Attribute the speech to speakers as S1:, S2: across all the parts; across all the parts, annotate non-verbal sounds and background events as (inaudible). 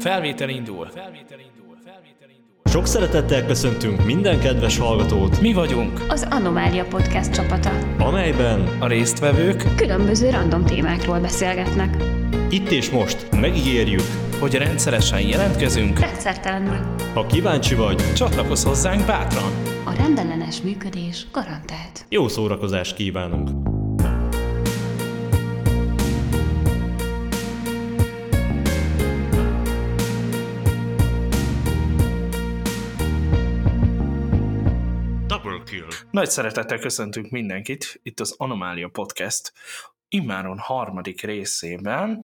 S1: Felvétel indul.
S2: Sok szeretettel köszöntünk minden kedves hallgatót,
S1: Mi vagyunk
S3: az Anomália Podcast csapata.
S2: amelyben
S1: a résztvevők,
S3: Különböző random témákról beszélgetnek.
S2: itt és most megígérjük,
S1: hogy rendszeresen jelentkezünk,
S3: Rendszertelenül.
S2: ha kíváncsi vagy,
S1: csatlakozz hozzánk bátran.
S3: A rendellenes működés garantált.
S2: jó szórakozást kívánunk!
S1: Nagy szeretettel köszöntünk mindenkit itt az Anomália Podcast immáron harmadik részében.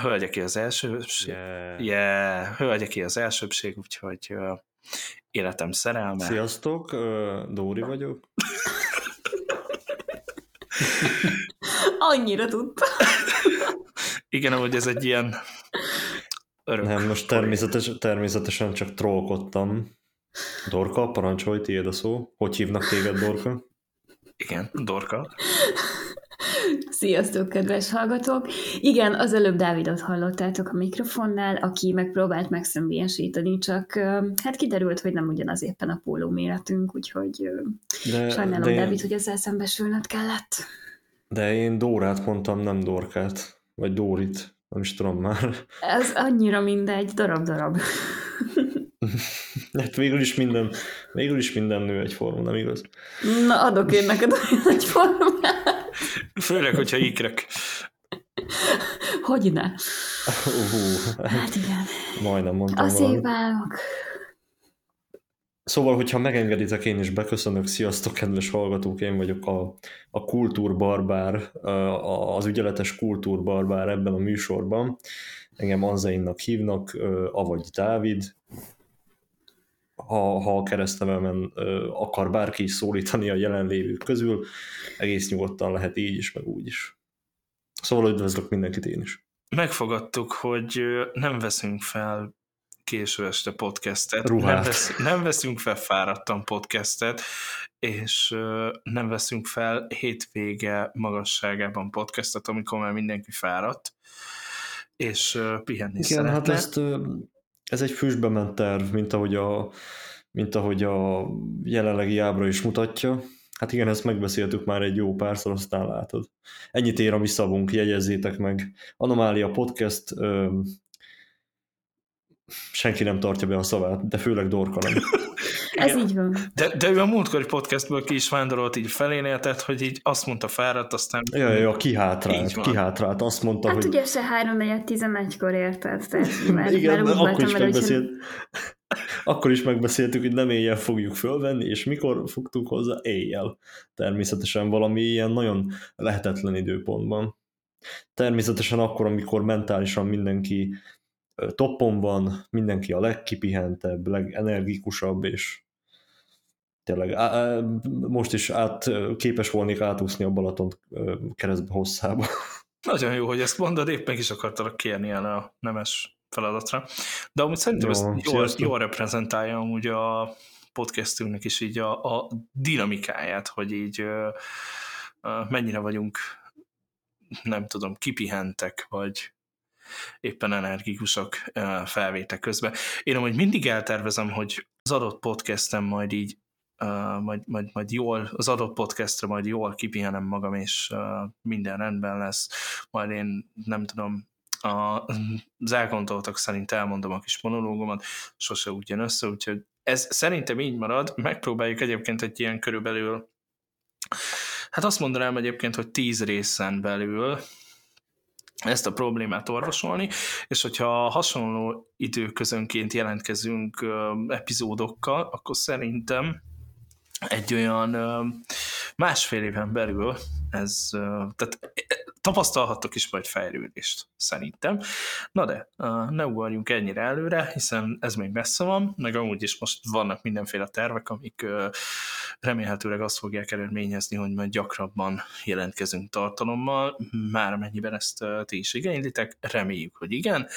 S1: Hölgyeké az elsőbség.
S2: Yeah.
S1: Yeah, hölgyeké az elsőbség, úgyhogy uh, életem szerelme.
S2: Sziasztok, ö, Dóri vagyok.
S3: Annyira tudta.
S1: Igen, ahogy ez egy ilyen örök.
S2: Nem, most természetes, természetesen csak trollkodtam. Dorka, parancsolj, tiéd a szó. Hogy hívnak téged, Dorka?
S1: Igen, Dorka.
S3: Sziasztok, kedves hallgatók! Igen, az előbb Dávidot hallottátok a mikrofonnál, aki megpróbált megszemvélyesíteni, csak hát kiderült, hogy nem ugyanaz éppen a póló méretünk, úgyhogy
S2: De,
S3: sajnálom,
S2: de,
S3: Dávid, hogy ezzel szembesülnöd kellett.
S2: de én Dórát mondtam, nem Dorkát. Vagy Dórit. Nem is tudom már.
S3: Ez annyira mindegy, darab-darab. (laughs)
S2: Hát végül is minden, végül is minden nő egyforma, nem igaz?
S3: Na, adok én neked (laughs) olyan nagy formát.
S1: Főleg, hogyha ikrek.
S3: Hogy ne?
S2: Uh,
S3: Hát igen.
S2: majdnem mondtam
S3: A
S2: valamit.
S3: szép állok.
S2: Szóval, hogyha megengeditek, én is beköszönök. Sziasztok, kedves hallgatók, én vagyok a, a kultúrbarbár, a- az ügyeletes kultúrbarbár ebben a műsorban. Engem Anzeinnak hívnak, avagy Dávid. Ha, ha a keresztnevemen ö, akar bárki is szólítani a jelenlévők közül, egész nyugodtan lehet így is, meg úgy is. Szóval üdvözlök mindenkit én is.
S1: Megfogadtuk, hogy nem veszünk fel késő este podcastet,
S2: Ruhát.
S1: nem, vesz, nem veszünk fel fáradtan podcastet, és nem veszünk fel hétvége magasságában podcastet, amikor már mindenki fáradt, és pihenni
S2: Igen,
S1: szeretne.
S2: hát ezt, ez egy füstbe ment terv, mint ahogy a, mint ahogy a jelenlegi ábra is mutatja. Hát igen, ezt megbeszéltük már egy jó párszor, aztán látod. Ennyit ér a mi szavunk, jegyezzétek meg. Anomália Podcast, senki nem tartja be a szavát, de főleg Dorka nem. (laughs)
S3: Ez így van.
S1: De, de ő a múltkori podcastből ki is vándorolt így felénél, tehát hogy így azt mondta fáradt, aztán
S2: Ja, ja, kihátrált, kihátrált. Azt mondta,
S3: Hát
S2: hogy...
S3: ugye se 3 11-kor érted, tehát már,
S2: Igen,
S3: úgy
S2: akkor is megbeszélt, (laughs) akkor is megbeszéltük, hogy nem éjjel fogjuk fölvenni, és mikor fogtuk hozzá? Éjjel. Természetesen valami ilyen nagyon lehetetlen időpontban. Természetesen akkor, amikor mentálisan mindenki toppon van, mindenki a legkipihentebb, legenergikusabb, és tényleg á, most is át, képes volnék átúszni a Balatont keresztbe hosszába.
S1: Nagyon jó, hogy ezt mondod, épp meg is akartalak kérni el a nemes feladatra. De amúgy szerintem
S2: Jó,
S1: ez jól, jól reprezentálja amúgy a podcastünknek is így a, a dinamikáját, hogy így mennyire vagyunk, nem tudom, kipihentek, vagy éppen energikusak felvétel közben. Én amúgy mindig eltervezem, hogy az adott podcastem majd így majd, majd, majd jól, az adott podcastre majd jól kipihenem magam, és minden rendben lesz, majd én nem tudom, a, az elgondoltak szerint elmondom a kis monológomat, sose úgy jön össze, úgyhogy ez szerintem így marad, megpróbáljuk egyébként egy ilyen körülbelül, hát azt mondanám egyébként, hogy tíz részen belül ezt a problémát orvosolni, és hogyha hasonló időközönként jelentkezünk epizódokkal, akkor szerintem egy olyan másfél éven belül ez, tehát tapasztalhattok is majd fejlődést, szerintem. Na de, ne ugorjunk ennyire előre, hiszen ez még messze van, meg amúgy is most vannak mindenféle tervek, amik remélhetőleg azt fogják eredményezni, hogy majd gyakrabban jelentkezünk tartalommal, már amennyiben ezt ti is igénylitek, reméljük, hogy igen.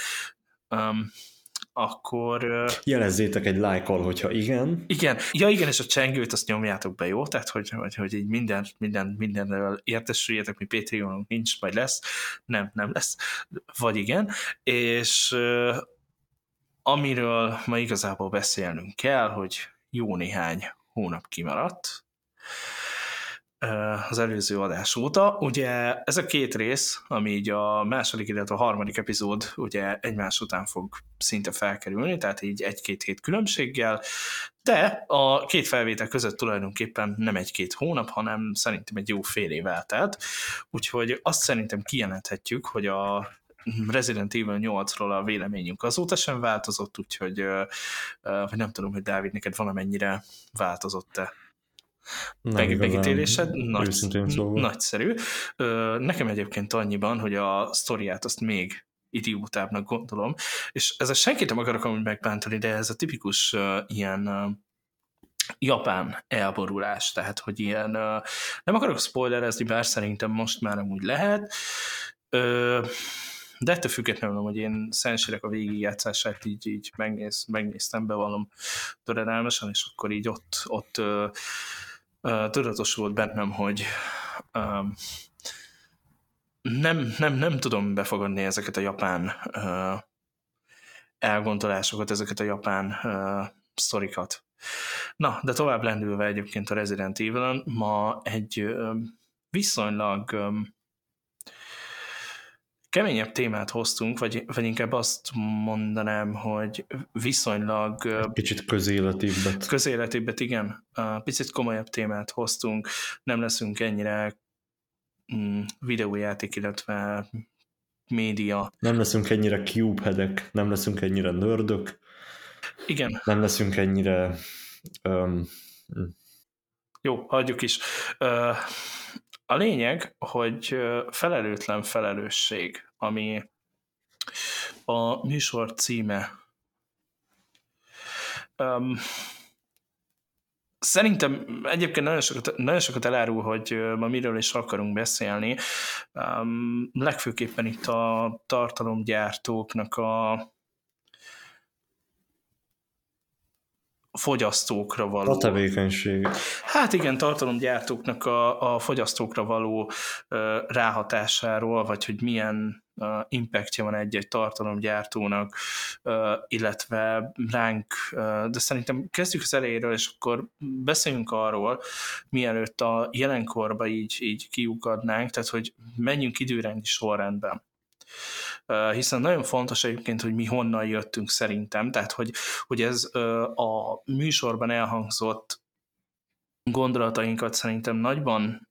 S1: Akkor
S2: Jelezzétek egy lájkkal, hogyha igen.
S1: igen, ja igen, és a csengőt azt nyomjátok be, jó? Tehát, hogy, hogy, hogy így minden, minden, mindenről értesüljetek, mi Patreonunk nincs, majd lesz. Nem, nem lesz. Vagy igen. És amiről ma igazából beszélnünk kell, hogy jó néhány hónap kimaradt az előző adás óta. Ugye ez a két rész, ami így a második, illetve a harmadik epizód ugye egymás után fog szinte felkerülni, tehát így egy-két hét különbséggel, de a két felvétel között tulajdonképpen nem egy-két hónap, hanem szerintem egy jó fél év eltelt, úgyhogy azt szerintem kijelenthetjük, hogy a Resident Evil 8-ról a véleményünk azóta sem változott, úgyhogy vagy nem tudom, hogy Dávid, neked valamennyire változott-e meg, megítélésed? Nagy, szóval. nagyszerű. Nekem egyébként annyiban, hogy a sztoriát azt még idiótábbnak gondolom, és ezzel senkit nem akarok amúgy megbántani, de ez a tipikus uh, ilyen uh, japán elborulás, tehát hogy ilyen, uh, nem akarok spoilerezni, bár szerintem most már amúgy lehet, uh, de ettől függetlenül, hogy én Szensérek a végigjátszását így, így megnéz, megnéztem, bevallom töredelmesen, és akkor így ott, ott uh, uh, tudatos volt bennem, hogy um, nem, nem, nem tudom befogadni ezeket a japán uh, elgondolásokat, ezeket a japán uh, sztorikat. Na, de tovább lendülve egyébként a Resident evil ma egy uh, viszonylag um, keményebb témát hoztunk, vagy, vagy inkább azt mondanám, hogy viszonylag...
S2: Kicsit közéletibbet.
S1: Közéletibbet, igen. Picit komolyabb témát hoztunk, nem leszünk ennyire mm, videójáték, illetve média.
S2: Nem leszünk ennyire cube nem leszünk ennyire nördök.
S1: Igen.
S2: Nem leszünk ennyire... Um,
S1: Jó, hagyjuk is. Uh, a lényeg, hogy felelőtlen felelősség, ami a műsor címe. Um, szerintem egyébként nagyon sokat, nagyon sokat elárul, hogy ma miről is akarunk beszélni. Um, legfőképpen itt a tartalomgyártóknak a fogyasztókra való.
S2: A tevékenység.
S1: Hát igen, tartalomgyártóknak a, a fogyasztókra való ráhatásáról, vagy hogy milyen uh, impactja van egy-egy tartalomgyártónak, illetve ránk, de szerintem kezdjük az elejéről, és akkor beszéljünk arról, mielőtt a jelenkorba így, így kiukadnánk, tehát hogy menjünk időrendi sorrendben hiszen nagyon fontos egyébként, hogy mi honnan jöttünk szerintem, tehát hogy, hogy ez a műsorban elhangzott gondolatainkat szerintem nagyban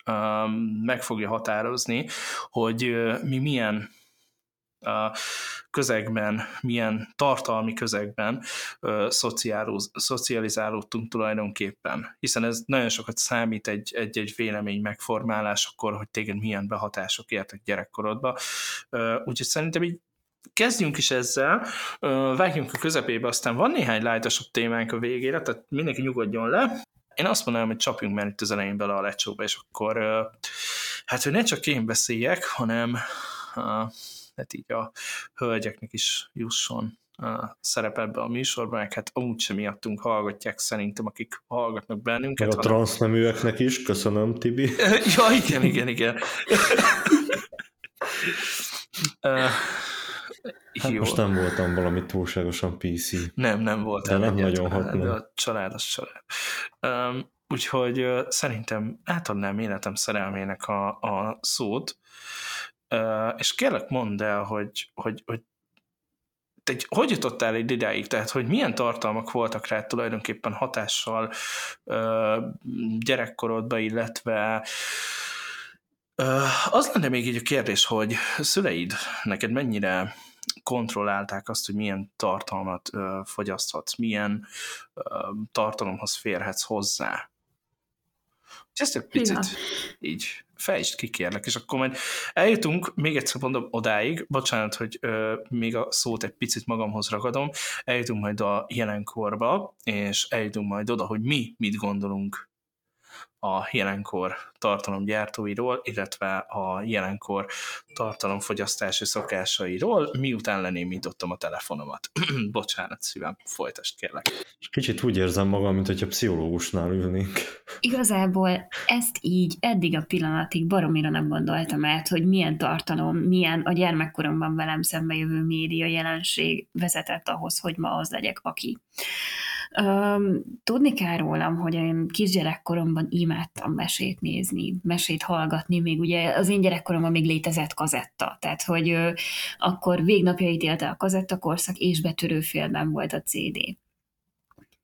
S1: meg fogja határozni, hogy mi milyen közegben, milyen tartalmi közegben szocializálódtunk tulajdonképpen. Hiszen ez nagyon sokat számít egy-egy vélemény megformálásakor, hogy téged milyen behatások értek gyerekkorodba. Úgyhogy szerintem így kezdjünk is ezzel, vágjunk a közepébe, aztán van néhány lájtosabb témánk a végére, tehát mindenki nyugodjon le. Én azt mondanám, hogy csapjunk már itt az elején bele a lecsóba, és akkor hát, hogy ne csak én beszéljek, hanem hát így a hölgyeknek is jusson szerep ebbe a műsorban, meg hát amúgy sem miattunk hallgatják szerintem, akik hallgatnak bennünket.
S2: Meg a hanem... transzneműeknek is, köszönöm Tibi. (laughs)
S1: ja, igen, igen, igen. (laughs)
S2: Hát Jó. most nem voltam valami túlságosan PC.
S1: Nem, nem volt.
S2: De nem nagyon hat.
S1: De a család az család. Um, úgyhogy uh, szerintem átadnám életem szerelmének a, a szót, uh, és kérlek mondd el, hogy, hogy, hogy te hogy jutottál egy idáig? Tehát, hogy milyen tartalmak voltak rá tulajdonképpen hatással uh, gyerekkorodba, illetve uh, az lenne még így a kérdés, hogy szüleid neked mennyire kontrollálták azt, hogy milyen tartalmat ö, fogyaszthatsz, milyen ö, tartalomhoz férhetsz hozzá. Ezt egy picit ja. így fejtsd ki, kérlek, és akkor majd eljutunk, még egyszer mondom, odáig, bocsánat, hogy ö, még a szót egy picit magamhoz ragadom, eljutunk majd a jelenkorba, és eljutunk majd oda, hogy mi mit gondolunk a jelenkor tartalomgyártóiról, illetve a jelenkor tartalomfogyasztási szokásairól, miután lenémítottam a telefonomat. (clears throat) Bocsánat, szívem, folytasd kérlek.
S2: Kicsit úgy érzem magam, mint hogyha pszichológusnál ülnénk. (laughs)
S3: Igazából ezt így eddig a pillanatig baromira nem gondoltam át, hogy milyen tartalom, milyen a gyermekkoromban velem szembe jövő média jelenség vezetett ahhoz, hogy ma az legyek, aki. Tudni kell rólam, hogy én kisgyerekkoromban imádtam mesét nézni, mesét hallgatni, még ugye az én gyerekkoromban még létezett kazetta, tehát hogy akkor végnapjait élte a kazetta korszak, és betörőfélben volt a CD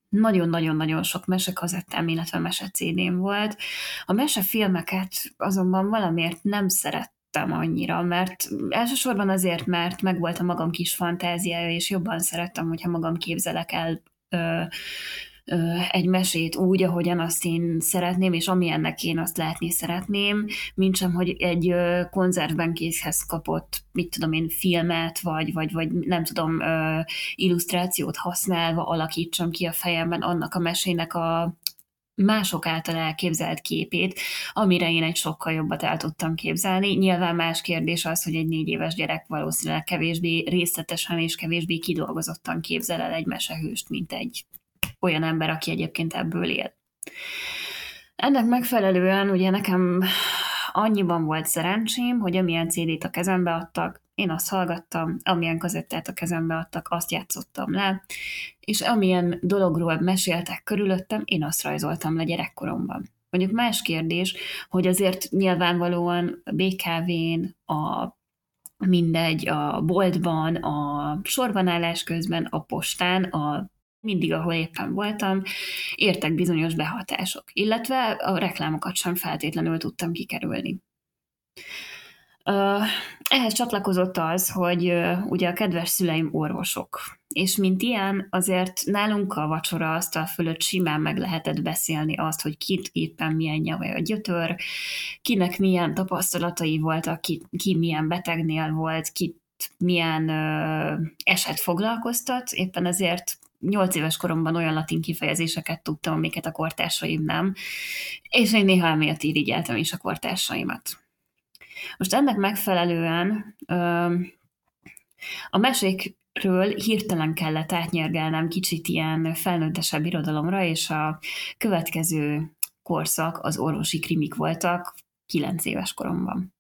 S3: nagyon-nagyon-nagyon sok mesekazettám, illetve mese cd volt. A mesefilmeket azonban valamiért nem szerettem annyira, mert elsősorban azért, mert megvolt a magam kis fantáziája, és jobban szerettem, hogyha magam képzelek el egy mesét úgy, ahogyan azt én szeretném, és amilyennek én azt látni szeretném, mint hogy egy konzervben készhez kapott, mit tudom én, filmet, vagy, vagy, vagy nem tudom, illusztrációt használva alakítsam ki a fejemben annak a mesének a mások által elképzelt képét, amire én egy sokkal jobbat el tudtam képzelni. Nyilván más kérdés az, hogy egy négy éves gyerek valószínűleg kevésbé részletesen és kevésbé kidolgozottan képzel el egy mesehőst, mint egy olyan ember, aki egyébként ebből él. Ennek megfelelően ugye nekem annyiban volt szerencsém, hogy amilyen CD-t a kezembe adtak, én azt hallgattam, amilyen kazettát a kezembe adtak, azt játszottam le, és amilyen dologról meséltek körülöttem, én azt rajzoltam le gyerekkoromban. Mondjuk más kérdés, hogy azért nyilvánvalóan a BKV-n, a mindegy, a boltban, a sorbanállás közben, a postán, a mindig, ahol éppen voltam, értek bizonyos behatások, illetve a reklámokat sem feltétlenül tudtam kikerülni. Ehhez csatlakozott az, hogy ugye a kedves szüleim orvosok, és mint ilyen, azért nálunk a vacsora asztal fölött simán meg lehetett beszélni azt, hogy kit éppen milyen nyelve a gyötör, kinek milyen tapasztalatai voltak, ki, ki milyen betegnél volt, kit milyen ö, eset foglalkoztat, éppen ezért nyolc éves koromban olyan latin kifejezéseket tudtam, amiket a kortársaim nem, és én néha emiatt irigyeltem is a kortársaimat. Most ennek megfelelően a mesékről hirtelen kellett átnyergelnem kicsit ilyen felnőttesebb irodalomra, és a következő korszak az orvosi krimik voltak kilenc éves koromban.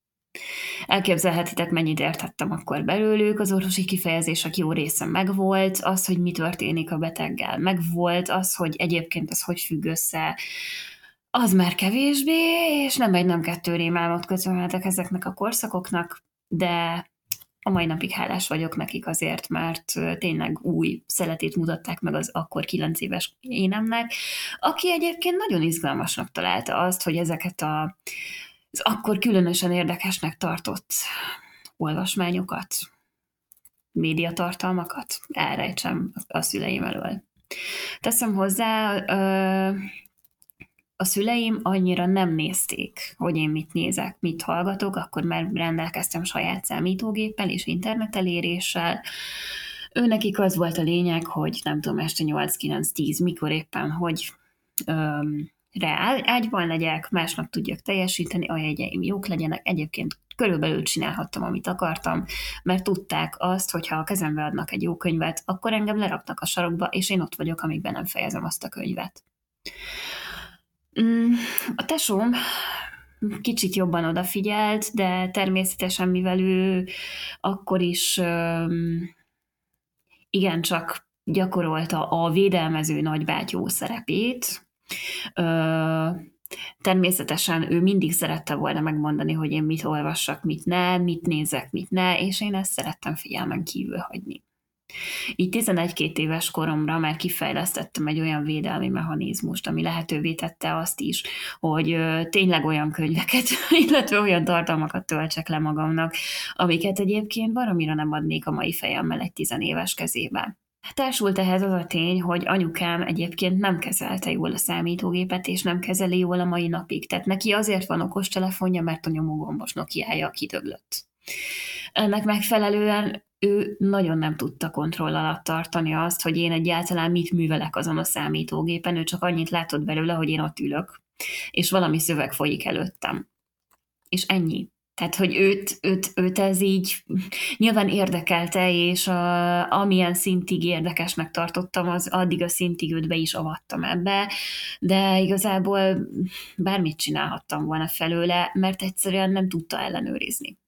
S3: Elképzelhetitek, mennyit értettem akkor belőlük, az orvosi kifejezések jó része megvolt, az, hogy mi történik a beteggel, megvolt, az, hogy egyébként ez hogy függ össze, az már kevésbé, és nem egy, nem kettő rémálmot köszönhetek ezeknek a korszakoknak, de a mai napig hálás vagyok nekik azért, mert tényleg új szeletét mutatták meg az akkor 9 éves énemnek, aki egyébként nagyon izgalmasnak találta azt, hogy ezeket a az akkor különösen érdekesnek tartott olvasmányokat, médiatartalmakat elrejtsem a szüleim elől. Teszem hozzá, a szüleim annyira nem nézték, hogy én mit nézek, mit hallgatok, akkor már rendelkeztem saját számítógéppel és interneteléréssel. Ő nekik az volt a lényeg, hogy nem tudom, este 8-9-10, mikor éppen, hogy öm, reál ágyban legyek, másnak tudjak teljesíteni, a jegyeim jók legyenek. Egyébként körülbelül csinálhattam, amit akartam, mert tudták azt, hogy ha a kezembe adnak egy jó könyvet, akkor engem leraknak a sarokba, és én ott vagyok, amíg be nem fejezem azt a könyvet. Mm, a tesóm kicsit jobban odafigyelt, de természetesen, mivel ő akkor is igencsak gyakorolta a védelmező nagybátyó szerepét, Természetesen ő mindig szerette volna megmondani, hogy én mit olvassak, mit ne, mit nézek, mit ne, és én ezt szerettem figyelmen kívül hagyni. Így 11-2 éves koromra már kifejlesztettem egy olyan védelmi mechanizmust, ami lehetővé tette azt is, hogy tényleg olyan könyveket, (laughs) illetve olyan tartalmakat töltsek le magamnak, amiket egyébként baromira nem adnék a mai fejemmel egy tizenéves kezébe. Társult ehhez az a tény, hogy anyukám egyébként nem kezelte jól a számítógépet, és nem kezeli jól a mai napig. Tehát neki azért van okos telefonja, mert a nyomógombos Nokia-ja kidöglött. Ennek megfelelően ő nagyon nem tudta kontroll alatt tartani azt, hogy én egyáltalán mit művelek azon a számítógépen, ő csak annyit látott belőle, hogy én ott ülök, és valami szöveg folyik előttem. És ennyi. Tehát, hogy őt, őt, őt ez így nyilván érdekelte, és a, amilyen szintig érdekesnek tartottam, az addig a szintig őt be is avattam ebbe, de igazából bármit csinálhattam volna felőle, mert egyszerűen nem tudta ellenőrizni.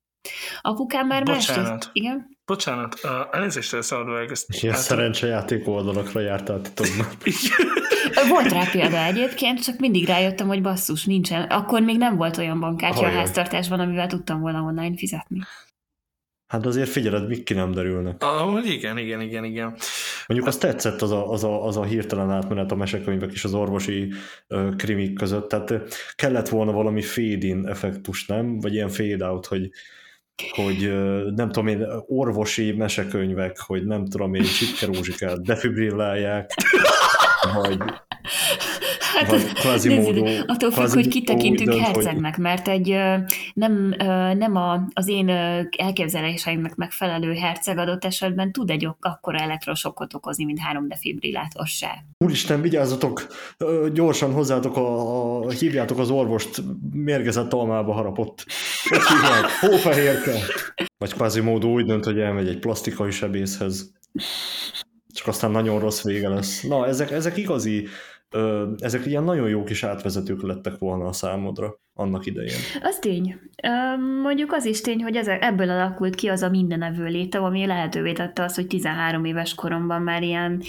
S3: Apukám már
S1: Bocsánat.
S3: más... Igen?
S1: Bocsánat, uh, elnézést szabadul ezt.
S2: És ilyen szerencsejáték oldalakra jártál titokban.
S3: Volt rá példa egyébként, csak mindig rájöttem, hogy basszus, nincsen. Akkor még nem volt olyan bankkártya a háztartásban, amivel tudtam volna online fizetni.
S2: Hát azért figyeled, mik ki nem derülnek.
S1: Ah, igen, igen, igen, igen.
S2: Mondjuk azt tetszett az a, az a, az a hirtelen átmenet a mesekönyvek és az orvosi ö, krimik között, tehát kellett volna valami fade-in effektus, nem? Vagy ilyen fade-out, hogy, hogy nem tudom én, orvosi mesekönyvek, hogy nem tudom én, csipkerózsikát defibrillálják, vagy,
S3: Hát,
S2: Quasimodo.
S3: nézzük, attól függ, hogy kit tekintünk
S2: úgy dönt, hogy-
S3: hercegnek, mert egy nem, nem a, az én elképzeléseimnek megfelelő herceg adott esetben tud egy akkora elektrosokot okozni, mint három defibrillátor se.
S2: Úristen, vigyázzatok, gyorsan hozzátok, a, a, hívjátok az orvost, mérgezett almába harapott. Hogy hívják? Hófehérke. Vagy Quasimodo úgy dönt, hogy elmegy egy plastikai sebészhez. Csak aztán nagyon rossz vége lesz. Na, ezek, ezek igazi, ezek ilyen nagyon jó kis átvezetők lettek volna a számodra annak idején.
S3: Az tény. Mondjuk az is tény, hogy ez, ebből alakult ki az a mindenevő létem, ami lehetővé tette azt, hogy 13 éves koromban már ilyen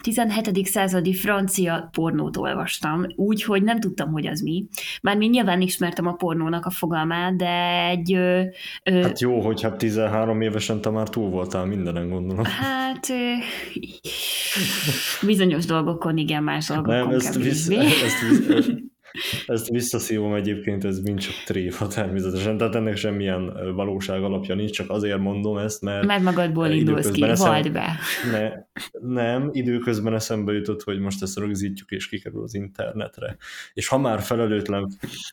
S3: 17. századi francia pornót olvastam, úgyhogy nem tudtam, hogy az mi. Mármint nyilván ismertem a pornónak a fogalmát, de egy... Ö, ö,
S2: Hát jó, hogy hát 13 évesen te már túl voltál mindenen, gondolom.
S3: Hát ö, bizonyos dolgokon igen, más dolgokon
S2: Nem, ezt,
S3: kevésbé.
S2: ezt, vissza, ezt visszaszívom egyébként, ez mind csak tréfa természetesen, tehát ennek semmilyen valóság alapja nincs, csak azért mondom ezt, mert
S3: Mert magadból indulsz ki,
S2: eszem-
S3: vald be. (laughs)
S2: ne, nem, időközben eszembe jutott, hogy most ezt rögzítjük és kikerül az internetre. És ha már felelőtlen,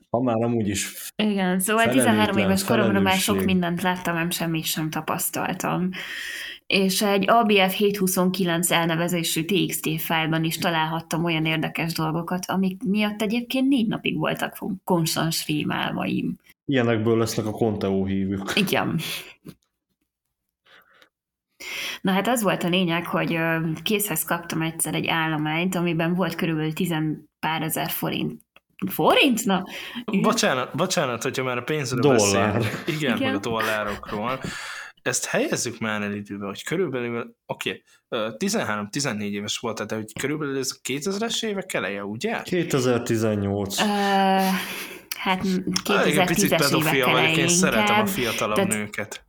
S2: ha már amúgy is
S3: Igen, szóval 13
S2: Felelőtlen
S3: éves koromra már sok mindent láttam, nem semmit sem tapasztaltam. És egy ABF 729 elnevezésű TXT fájlban is találhattam olyan érdekes dolgokat, amik miatt egyébként négy napig voltak konstans rémálmaim.
S2: ilyenekből lesznek a Conteo hívők.
S3: Igen. Na hát az volt a lényeg, hogy készhez kaptam egyszer egy állományt, amiben volt körülbelül tizen pár ezer forint. Forint? Na.
S1: Bocsánat, bocsánat, hogyha már a pénzről
S2: Dollár.
S1: Igen, Igen,
S3: Igen.
S1: meg a dollárokról. Ezt helyezzük már el időbe, hogy körülbelül, oké, okay, 13-14 éves volt, de hogy körülbelül ez a 2000-es évek eleje, ugye?
S2: 2018.
S3: ö, hát
S1: Ah, igen, picit
S3: 2010-es
S1: pedofil vagyok, én szeretem a fiatalabb
S3: Tehát-
S1: nőket.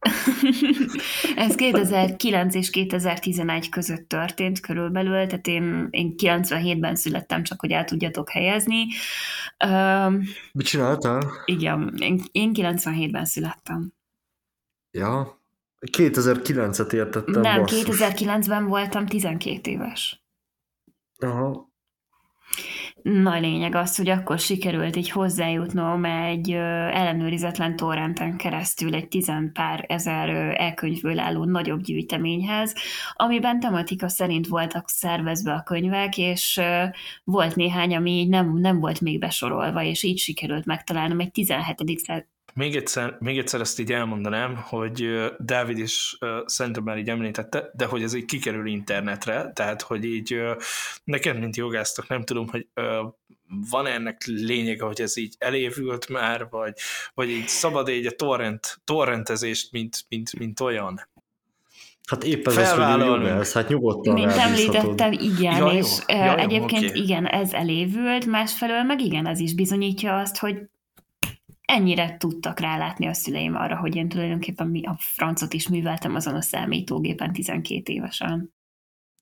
S1: (laughs)
S3: Ez 2009 és 2011 között történt körülbelül, tehát én, én 97-ben születtem, csak hogy el tudjatok helyezni. Üm,
S2: Mit csináltál?
S3: igen, én, én 97-ben születtem.
S2: Ja. 2009-et értettem.
S3: Nem,
S2: basszus.
S3: 2009-ben voltam 12 éves.
S2: Aha.
S3: Nagy lényeg az, hogy akkor sikerült így hozzájutnom egy ellenőrizetlen torrenten keresztül egy tizen pár ezer elkönyvből álló nagyobb gyűjteményhez, amiben tematika szerint voltak szervezve a könyvek, és volt néhány, ami így nem, nem volt még besorolva, és így sikerült megtalálnom egy 17.
S1: Még egyszer, még egyszer ezt így elmondanám, hogy Dávid is szerintem már így említette, de hogy ez így kikerül internetre, tehát hogy így ö, neked, mint jogásztok, nem tudom, hogy van ennek lényege, hogy ez így elévült már, vagy, vagy így szabad így a torrent, torrentezést, mint, mint, mint olyan.
S2: Hát épp ez az, hogy hát nyugodtan
S3: Mint említettem, igen,
S1: Ja, jó.
S3: és ö,
S1: Ja, jó,
S3: egyébként
S1: oké.
S3: igen, ez elévült, másfelől meg igen, ez is bizonyítja azt, hogy ennyire tudtak rálátni a szüleim arra, hogy én tulajdonképpen mi a francot is műveltem azon a számítógépen 12 évesen.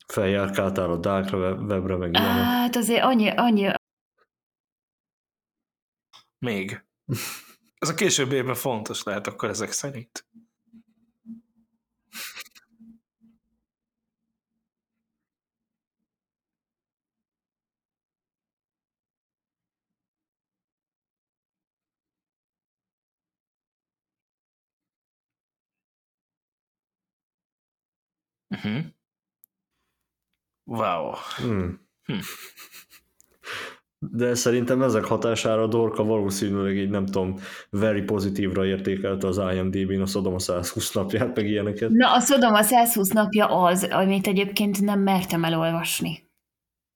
S2: Feljárkáltál a dark webre, meg ilyenek.
S3: Hát azért annyi, annyi
S1: Még. (laughs) Ez a későbbi évben fontos lehet akkor ezek szerint. Uh-huh. Wow.
S2: Hmm.
S1: Hm.
S2: De szerintem ezek hatására Dorka valószínűleg így nem tudom, very pozitívra értékelte az IMDb-n a Sodoma 120 napját, meg ilyeneket.
S3: Na, a Sodoma 120 napja az, amit egyébként nem mertem elolvasni.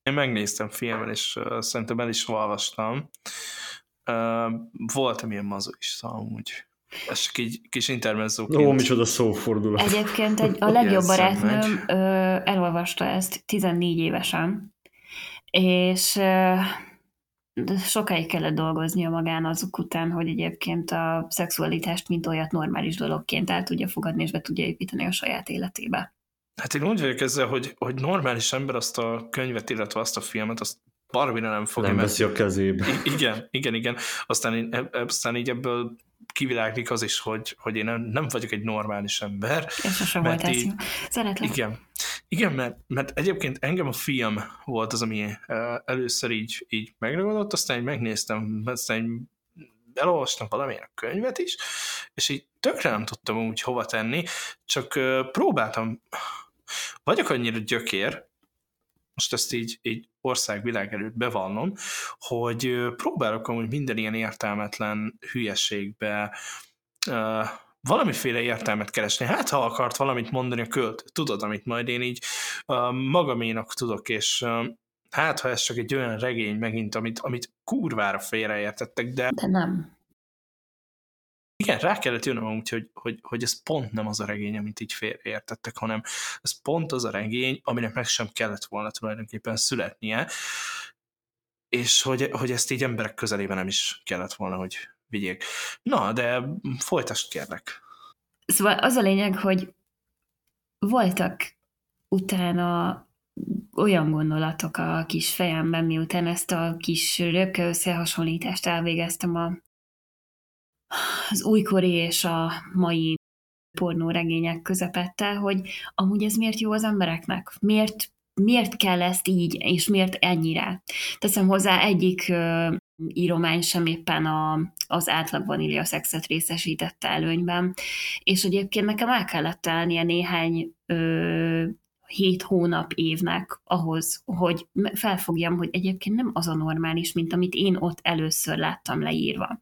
S1: Én megnéztem filmen, és uh, szerintem el is olvastam. Uh, voltam ilyen mazoista amúgy. Ez csak így kis intermezzóként.
S2: Ó, micsoda szófordulás.
S3: Egyébként egy, a legjobb barátnőm ö, elolvasta ezt 14 évesen, és ö, sokáig kellett dolgoznia magán azok után, hogy egyébként a szexualitást mint olyat normális dologként el tudja fogadni, és be tudja építeni a saját életébe.
S1: Hát én úgy vagyok ezzel, hogy, hogy normális ember azt a könyvet, illetve azt a filmet, azt barbira nem fogja.
S2: Nem veszi a kezébe.
S1: Igen, igen, igen. Aztán, én, aztán így ebből kiviláglik az is, hogy, hogy én nem, nem vagyok egy normális ember.
S3: És sosem volt így, Szeretlek.
S1: Igen, igen mert, mert egyébként engem a film volt az, ami először így, így megragadott, aztán így megnéztem, aztán így elolvastam valamilyen könyvet is, és így tökre nem tudtam úgy hova tenni, csak próbáltam, vagyok annyira gyökér, most ezt így, így országvilág előtt bevallom, hogy próbálok amúgy minden ilyen értelmetlen hülyeségbe uh, valamiféle értelmet keresni. Hát, ha akart valamit mondani a költ, tudod, amit majd én így magaménak tudok, és hát, ha ez csak egy olyan regény megint, amit, amit kurvára félreértettek, de...
S3: De nem
S1: igen, rá kellett jönnöm úgy, hogy, hogy, hogy ez pont nem az a regény, amit így félreértettek, hanem ez pont az a regény, aminek meg sem kellett volna tulajdonképpen születnie, és hogy, hogy ezt így emberek közelében nem is kellett volna, hogy vigyék. Na, de folytasd kérlek.
S3: Szóval az a lényeg, hogy voltak utána olyan gondolatok a kis fejemben, miután ezt a kis röpke összehasonlítást elvégeztem a az újkori és a mai pornóregények közepette, hogy amúgy ez miért jó az embereknek? Miért, miért kell ezt így, és miért ennyire? Teszem hozzá, egyik íromány sem éppen a, az átlag vanília szexet részesítette előnyben, és egyébként nekem el kellett telnie néhány ö, hét hónap évnek ahhoz, hogy felfogjam, hogy egyébként nem az a normális, mint amit én ott először láttam leírva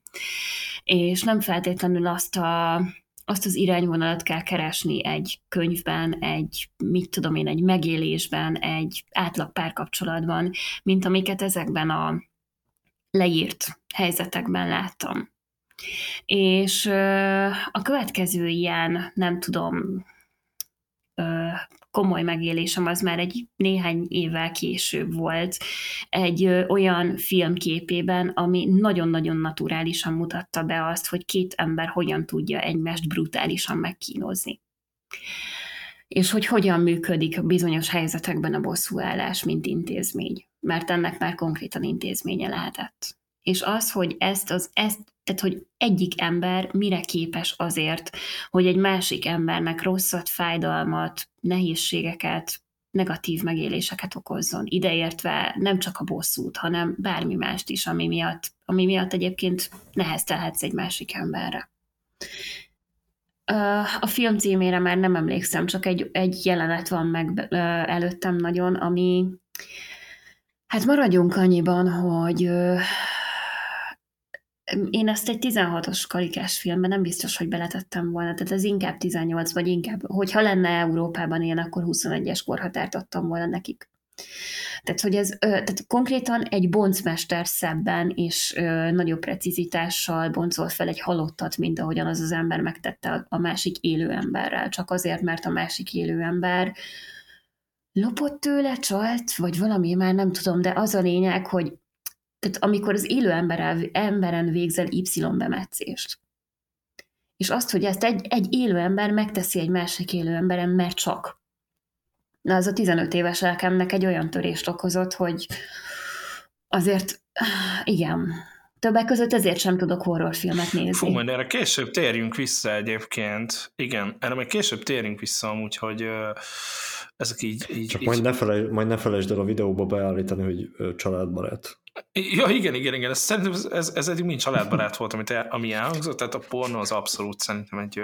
S3: és nem feltétlenül azt a azt az irányvonalat kell keresni egy könyvben, egy, mit tudom én, egy megélésben, egy átlag párkapcsolatban, mint amiket ezekben a leírt helyzetekben láttam. És a következő ilyen, nem tudom, komoly megélésem az már egy néhány évvel később volt, egy ö, olyan filmképében, ami nagyon-nagyon naturálisan mutatta be azt, hogy két ember hogyan tudja egymást brutálisan megkínozni. És hogy hogyan működik bizonyos helyzetekben a bosszúállás, mint intézmény. Mert ennek már konkrétan intézménye lehetett. És az, hogy ezt, az, ezt tehát, hogy egyik ember mire képes azért, hogy egy másik embernek rosszat, fájdalmat, nehézségeket, negatív megéléseket okozzon, ideértve nem csak a bosszút, hanem bármi mást is, ami miatt, ami miatt egyébként neheztelhetsz egy másik emberre. A film címére már nem emlékszem, csak egy, egy jelenet van meg előttem nagyon, ami hát maradjunk annyiban, hogy én ezt egy 16-os karikás filmben nem biztos, hogy beletettem volna, tehát ez inkább 18, vagy inkább, hogyha lenne Európában ilyen, akkor 21-es korhatárt adtam volna nekik. Tehát, hogy ez tehát konkrétan egy boncmester szebben és nagyobb precizitással boncolt fel egy halottat, mint ahogyan az az ember megtette a másik élő emberrel, csak azért, mert a másik élő ember lopott tőle, csalt, vagy valami, már nem tudom, de az a lényeg, hogy tehát amikor az élő emberrel, emberen végzel Y bemetszést, és azt, hogy ezt egy, egy élő ember megteszi egy másik élő emberen, mert csak. Na, az a 15 éves lelkemnek egy olyan törést okozott, hogy azért, igen, többek között ezért sem tudok horrorfilmet nézni.
S1: Fú, majd erre később térjünk vissza egyébként. Igen, erre majd később térjünk vissza amúgy, hogy ezek így... így
S2: Csak
S1: így...
S2: Majd, ne felejtsd, majd ne felejtsd el a videóba beállítani, hogy családbarát.
S1: Ja, igen, igen, igen. Ez, szerintem ez, ez eddig mind családbarát volt, amit el, ami elhangzott, tehát a porno az abszolút szerintem egy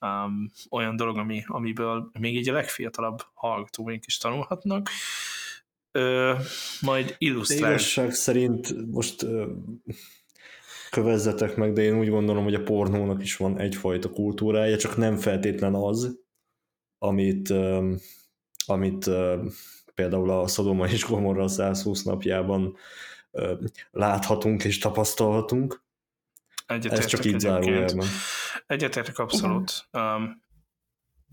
S1: um, olyan dolog, ami, amiből még így a legfiatalabb hallgatóink is tanulhatnak. ö, majd
S2: De
S1: illusztrál.
S2: igazság szerint most ö, kövezzetek meg, de én úgy gondolom, hogy a pornónak is van egyfajta kultúrája, csak nem feltétlen az, amit, ö, amit ö, például a Szodoma és Gomorra 120 napjában láthatunk és tapasztalhatunk. Ez csak így zárójelben.
S1: Egyetértek abszolút. Um,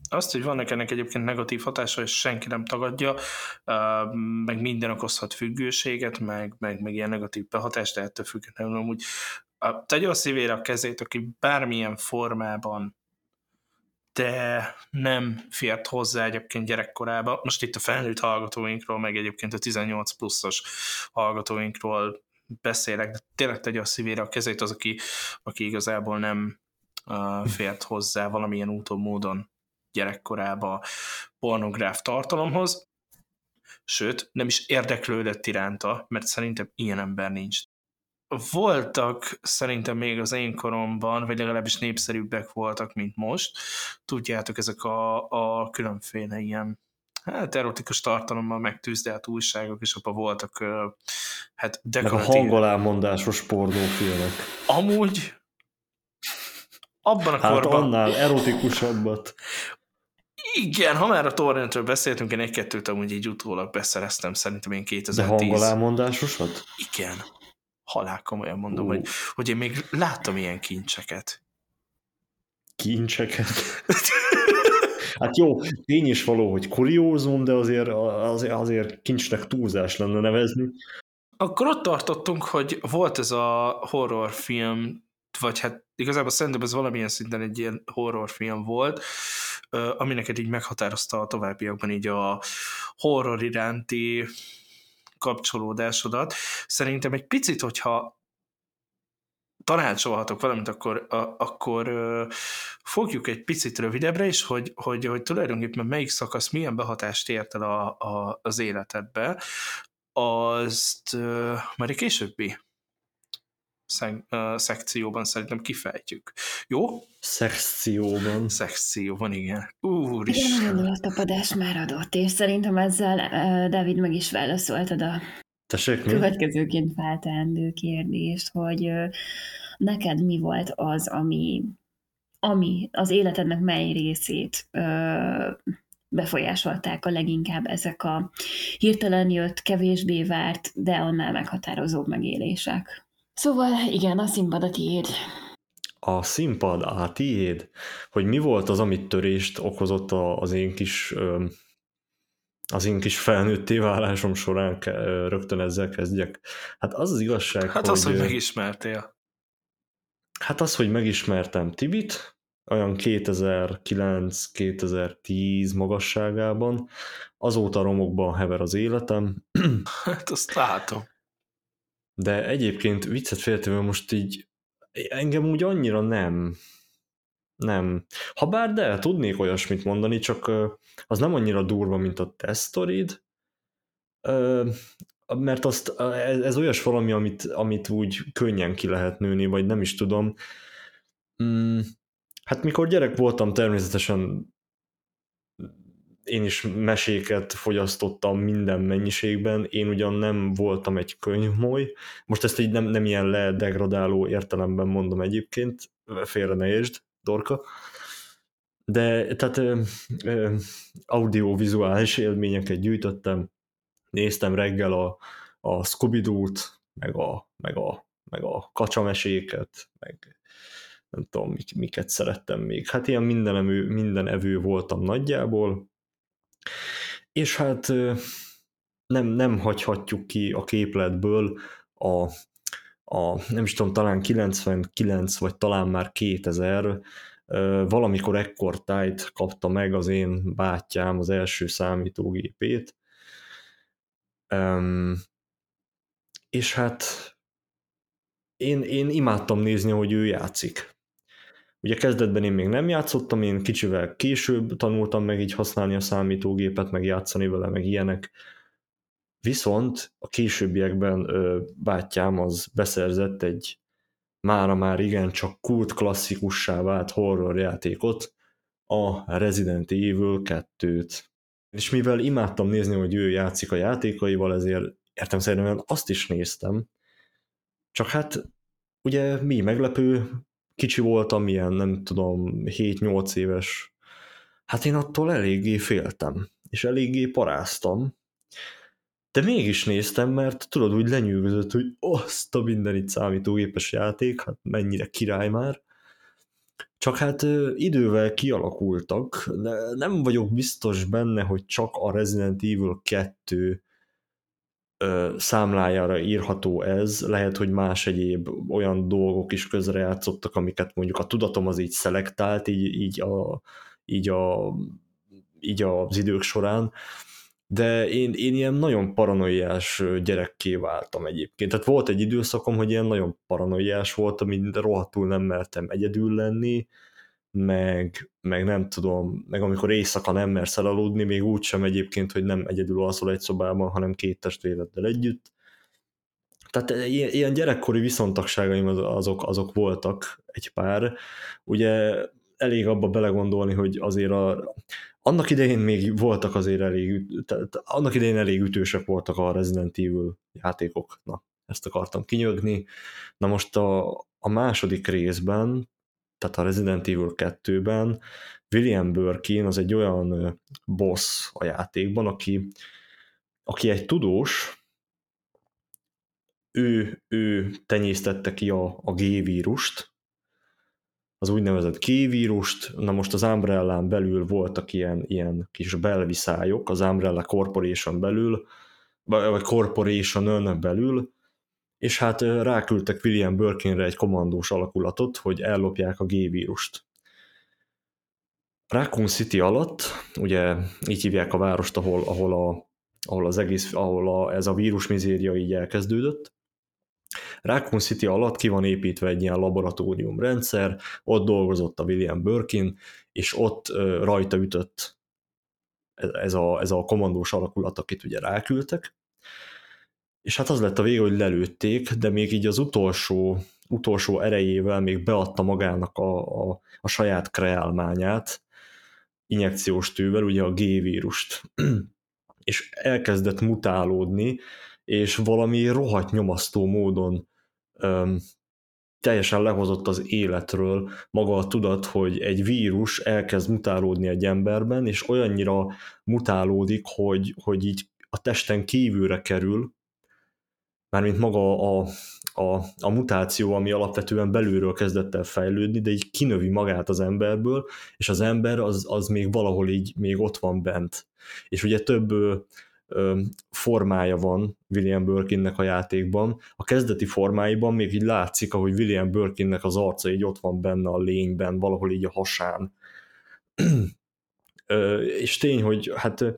S1: azt, hogy vannak ennek egyébként negatív hatása, és senki nem tagadja, uh, meg minden okozhat függőséget, meg, meg, meg ilyen negatív behatást, de ettől függetlenül amúgy uh, tegye a szívére a kezét, aki bármilyen formában de nem fért hozzá egyébként gyerekkorába. Most itt a felnőtt hallgatóinkról, meg egyébként a 18 pluszos hallgatóinkról beszélek, de tényleg tegye a szívére a kezét az, aki, aki igazából nem uh, fért hozzá valamilyen úton, módon gyerekkorába pornográf tartalomhoz, sőt, nem is érdeklődött iránta, mert szerintem ilyen ember nincs. Voltak szerintem még az én koromban, vagy legalábbis népszerűbbek voltak, mint most. Tudjátok, ezek a, a különféle ilyen hát erotikus tartalommal megtűzdelt újságok, és abban voltak hát
S2: dekoratív. Meg a hangolámondásos pornófilmek.
S1: Amúgy abban a
S2: hát
S1: korban...
S2: annál erotikusabbat.
S1: Igen, ha már a torrentről beszéltünk, én egy-kettőt amúgy így utólag beszereztem, szerintem én 2010.
S2: De hangolámondásosat?
S1: Igen. Halál komolyan mondom, uh. hogy, hogy én még láttam ilyen kincseket.
S2: Kincseket? (laughs) Hát jó, tény is való, hogy kuriózum, de azért, azért, azért kincsnek túlzás lenne nevezni.
S1: Akkor ott tartottunk, hogy volt ez a horrorfilm, vagy hát igazából szerintem ez valamilyen szinten egy ilyen horrorfilm volt, ami neked így meghatározta a továbbiakban így a horror iránti kapcsolódásodat. Szerintem egy picit, hogyha tanácsolhatok valamit, akkor, a, akkor ö, fogjuk egy picit rövidebbre is, hogy, hogy, hogy tulajdonképpen melyik szakasz milyen behatást ért el a, a, az életedbe, azt ö, már egy későbbi szek, uh, szekcióban szerintem kifejtjük. Jó?
S2: Szekcióban.
S1: Szekcióban, igen. Úr is.
S3: Igen, nagyon a tapadás már adott, és szerintem ezzel uh, David meg is válaszoltad a
S2: Tessék, mi?
S3: következőként felteendő kérdést, hogy uh, neked mi volt az, ami, ami az életednek mely részét uh, befolyásolták a leginkább ezek a hirtelen jött, kevésbé várt, de annál meghatározóbb megélések. Szóval igen, a színpad a tiéd.
S2: A színpad a tiéd? Hogy mi volt az, amit törést okozott az én kis az én kis felnőtté válásom során rögtön ezzel kezdjek. Hát az az igazság,
S1: Hát hogy, az, hogy megismertél.
S2: Hát az, hogy megismertem Tibit, olyan 2009-2010 magasságában, azóta romokban hever az életem.
S1: Hát azt látom.
S2: De egyébként viccet féltően most így engem úgy annyira nem, nem. Habár de, tudnék olyasmit mondani, csak az nem annyira durva, mint a te sztorid, mert azt, ez, ez olyas valami, amit, amit úgy könnyen ki lehet nőni, vagy nem is tudom. Mm, hát mikor gyerek voltam, természetesen én is meséket fogyasztottam minden mennyiségben, én ugyan nem voltam egy könyvmoly, most ezt így nem, nem ilyen ledegradáló értelemben mondom egyébként, félre ne értsd, Dorka, de tehát ö, ö, audiovizuális élményeket gyűjtöttem, néztem reggel a, a Scooby-Doo-t, meg a, meg a, meg a kacsameséket, meg nem tudom, miket szerettem még. Hát ilyen minden minden evő voltam nagyjából, és hát nem, nem hagyhatjuk ki a képletből a, a nem is tudom, talán 99 vagy talán már 2000 valamikor ekkor tájt kapta meg az én bátyám az első számítógépét, és hát én, én imádtam nézni, hogy ő játszik. Ugye kezdetben én még nem játszottam, én kicsivel később tanultam meg így használni a számítógépet, meg játszani vele, meg ilyenek. Viszont a későbbiekben ö, bátyám az beszerzett egy mára már igen csak kult klasszikussá vált horror játékot, a Resident Evil 2-t. És mivel imádtam nézni, hogy ő játszik a játékaival, ezért értem szerintem azt is néztem. Csak hát ugye mi meglepő, kicsi voltam, ilyen nem tudom, 7-8 éves, hát én attól eléggé féltem, és eléggé paráztam, de mégis néztem, mert tudod, úgy lenyűgözött, hogy azt a mindenit számítógépes játék, hát mennyire király már. Csak hát idővel kialakultak, de nem vagyok biztos benne, hogy csak a Resident Evil 2 számlájára írható ez, lehet, hogy más egyéb olyan dolgok is közrejátszottak, amiket mondjuk a tudatom az így szelektált, így, így, a, így, a, így az idők során, de én, én ilyen nagyon paranoiás gyerekké váltam egyébként. Tehát volt egy időszakom, hogy ilyen nagyon paranoiás voltam, mint rohadtul nem mertem egyedül lenni, meg, meg nem tudom, meg amikor éjszaka nem mersz elaludni, még úgy sem egyébként, hogy nem egyedül alszol egy szobában, hanem két testvéreddel együtt. Tehát ilyen, ilyen gyerekkori viszontagságaim azok, azok voltak egy pár. Ugye elég abba belegondolni, hogy azért a, annak idején még voltak azért elég, tehát annak idején elég ütősek voltak a Resident Evil játékok. Na, ezt akartam kinyögni. Na most a, a második részben, tehát a Resident Evil 2-ben William Birkin az egy olyan boss a játékban, aki, aki egy tudós, ő, ő tenyésztette ki a, a G-vírust, az úgynevezett K-vírust, na most az Umbrella-n belül voltak ilyen, ilyen kis belviszályok, az Umbrella Corporation belül, vagy Corporation belül, és hát ráküldtek William Birkinre egy kommandós alakulatot, hogy ellopják a G-vírust. Raccoon City alatt, ugye így hívják a várost, ahol, ahol, a, ahol az egész, ahol a, ez a vírusmizéria így elkezdődött, Raccoon City alatt ki van építve egy ilyen laboratórium rendszer, ott dolgozott a William Birkin, és ott rajta ütött ez a, ez a kommandós alakulat, akit ugye ráküldtek, és hát az lett a vége, hogy lelőtték, de még így az utolsó, utolsó erejével még beadta magának a, a, a saját kreálmányát, injekciós tűvel, ugye a G-vírust, (clears throat) és elkezdett mutálódni, és valami rohadt nyomasztó módon öm, teljesen lehozott az életről maga a tudat, hogy egy vírus elkezd mutálódni egy emberben, és olyannyira mutálódik, hogy, hogy így a testen kívülre kerül, mármint maga a, a, a mutáció, ami alapvetően belülről kezdett el fejlődni, de így kinövi magát az emberből, és az ember az, az még valahol így még ott van bent. És ugye több formája van William Birkinnek a játékban. A kezdeti formáiban még így látszik, ahogy William Birkinnek az arca így ott van benne a lényben, valahol így a hasán. (clears throat) és tény, hogy hát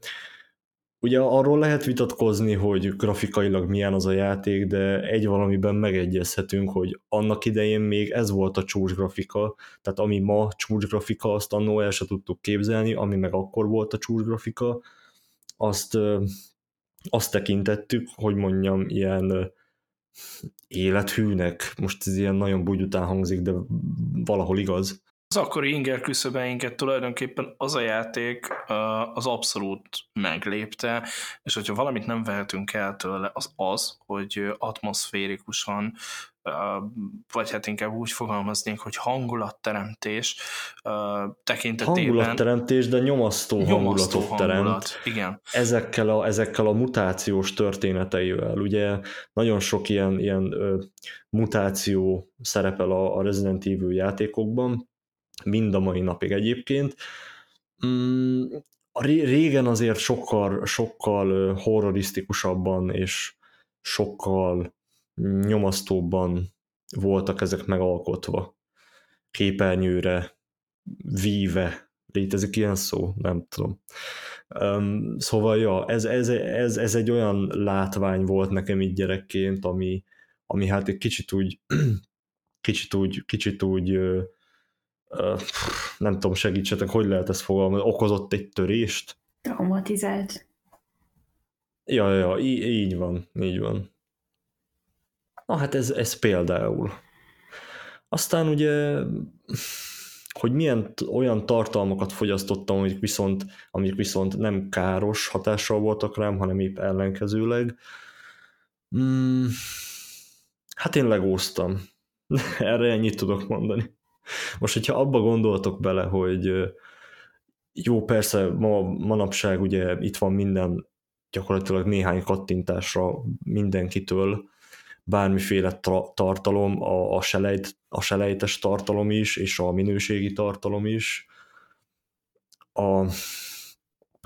S2: ugye arról lehet vitatkozni, hogy grafikailag milyen az a játék, de egy valamiben megegyezhetünk, hogy annak idején még ez volt a csúcs grafika, tehát ami ma csúcs grafika, azt annó el se tudtuk képzelni, ami meg akkor volt a csúcs grafika, azt, azt tekintettük, hogy mondjam, ilyen élethűnek, most ez ilyen nagyon búgy után hangzik, de valahol igaz.
S1: Az akkori inger küszöbeinket tulajdonképpen az a játék az abszolút meglépte, és hogyha valamit nem vehetünk el tőle, az az, hogy atmoszférikusan vagy hát inkább úgy fogalmaznék, hogy hangulatteremtés tekintetében.
S2: Hangulatteremtés, de nyomasztó, nyomasztó hangulatot hangulat, teremt.
S1: Igen.
S2: Ezekkel a, ezekkel a mutációs történeteivel. Ugye nagyon sok ilyen, ilyen mutáció szerepel a, a Resident Evil játékokban, mind a mai napig egyébként. Mm, a régen azért sokkal, sokkal horrorisztikusabban és sokkal nyomasztóbban voltak ezek megalkotva. Képernyőre víve. Létezik ilyen szó? Nem tudom. Um, szóval, ja, ez, ez, ez, ez egy olyan látvány volt nekem így gyerekként, ami, ami hát egy kicsit úgy, (clears throat) kicsit úgy, kicsit úgy nem tudom, segítsetek, hogy lehet ezt fogalmazni, okozott egy törést?
S3: Traumatizált.
S2: Ja, ja, í- így van, így van. Na hát ez, ez például. Aztán ugye hogy milyen olyan tartalmakat fogyasztottam, amik viszont, amik viszont nem káros hatással voltak rám, hanem épp ellenkezőleg. Hmm, hát én legóztam. (laughs) Erre ennyit tudok mondani. Most, hogyha abba gondoltok bele, hogy jó, persze ma, manapság ugye itt van minden gyakorlatilag néhány kattintásra mindenkitől, bármiféle tra- tartalom, a, a, selejt, a selejtes tartalom is, és a minőségi tartalom is, a,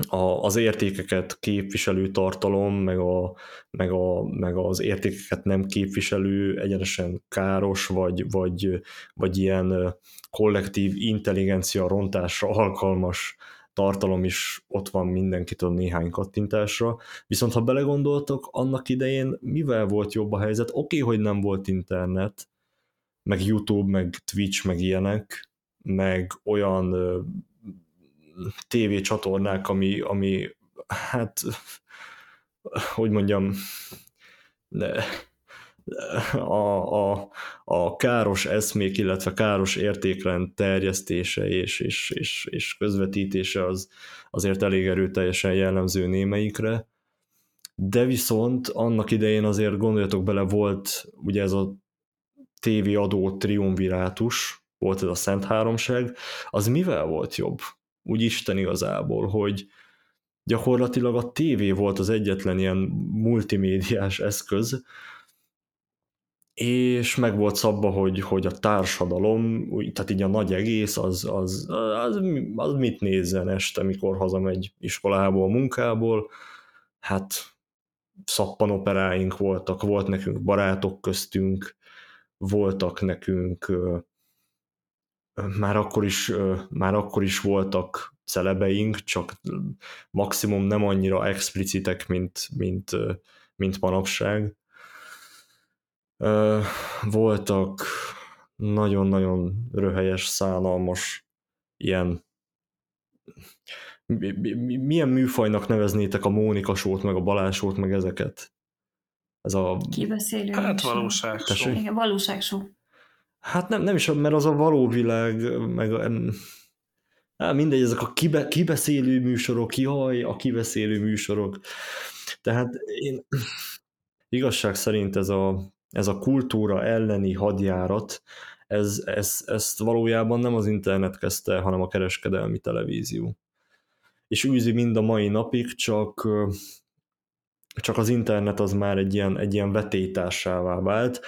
S2: a, az értékeket képviselő tartalom, meg, a, meg, a, meg az értékeket nem képviselő, egyenesen káros, vagy, vagy, vagy ilyen kollektív intelligencia rontásra alkalmas tartalom is ott van mindenkitől néhány kattintásra, viszont ha belegondoltok, annak idején mivel volt jobb a helyzet? Oké, okay, hogy nem volt internet, meg YouTube, meg Twitch, meg ilyenek, meg olyan TV csatornák, ami, ami hát, hogy mondjam, de a, a, a káros eszmék, illetve káros értékrend terjesztése és, és, és, és közvetítése az azért elég erőteljesen jellemző némelyikre, de viszont annak idején azért gondoljatok bele, volt ugye ez a TV adó triumvirátus, volt ez a Szent Háromság, az mivel volt jobb? Úgy Isten igazából, hogy gyakorlatilag a tévé volt az egyetlen ilyen multimédiás eszköz, és meg volt szabva, hogy, hogy a társadalom, tehát így a nagy egész, az, az, az, az mit nézzen este, mikor hazamegy iskolából, munkából, hát szappanoperáink voltak, volt nekünk barátok köztünk, voltak nekünk már akkor is, már akkor is voltak celebeink, csak maximum nem annyira explicitek, mint, mint, mint manapság voltak nagyon-nagyon röhelyes, szánalmas ilyen milyen műfajnak neveznétek a Mónika sót, meg a Balásót, meg ezeket?
S3: Ez a... Kibeszélő.
S1: Hát valóságsó.
S3: Igen, valóságsó.
S2: Hát nem, nem is, mert az a való világ, meg a, hát mindegy, ezek a kibe, kibeszélő műsorok, jaj, a kibeszélő műsorok. Tehát én igazság szerint ez a ez a kultúra elleni hadjárat, ez, ez, ezt valójában nem az internet kezdte, hanem a kereskedelmi televízió. És űzi mind a mai napig, csak, csak az internet az már egy ilyen, egy ilyen vetétársává vált.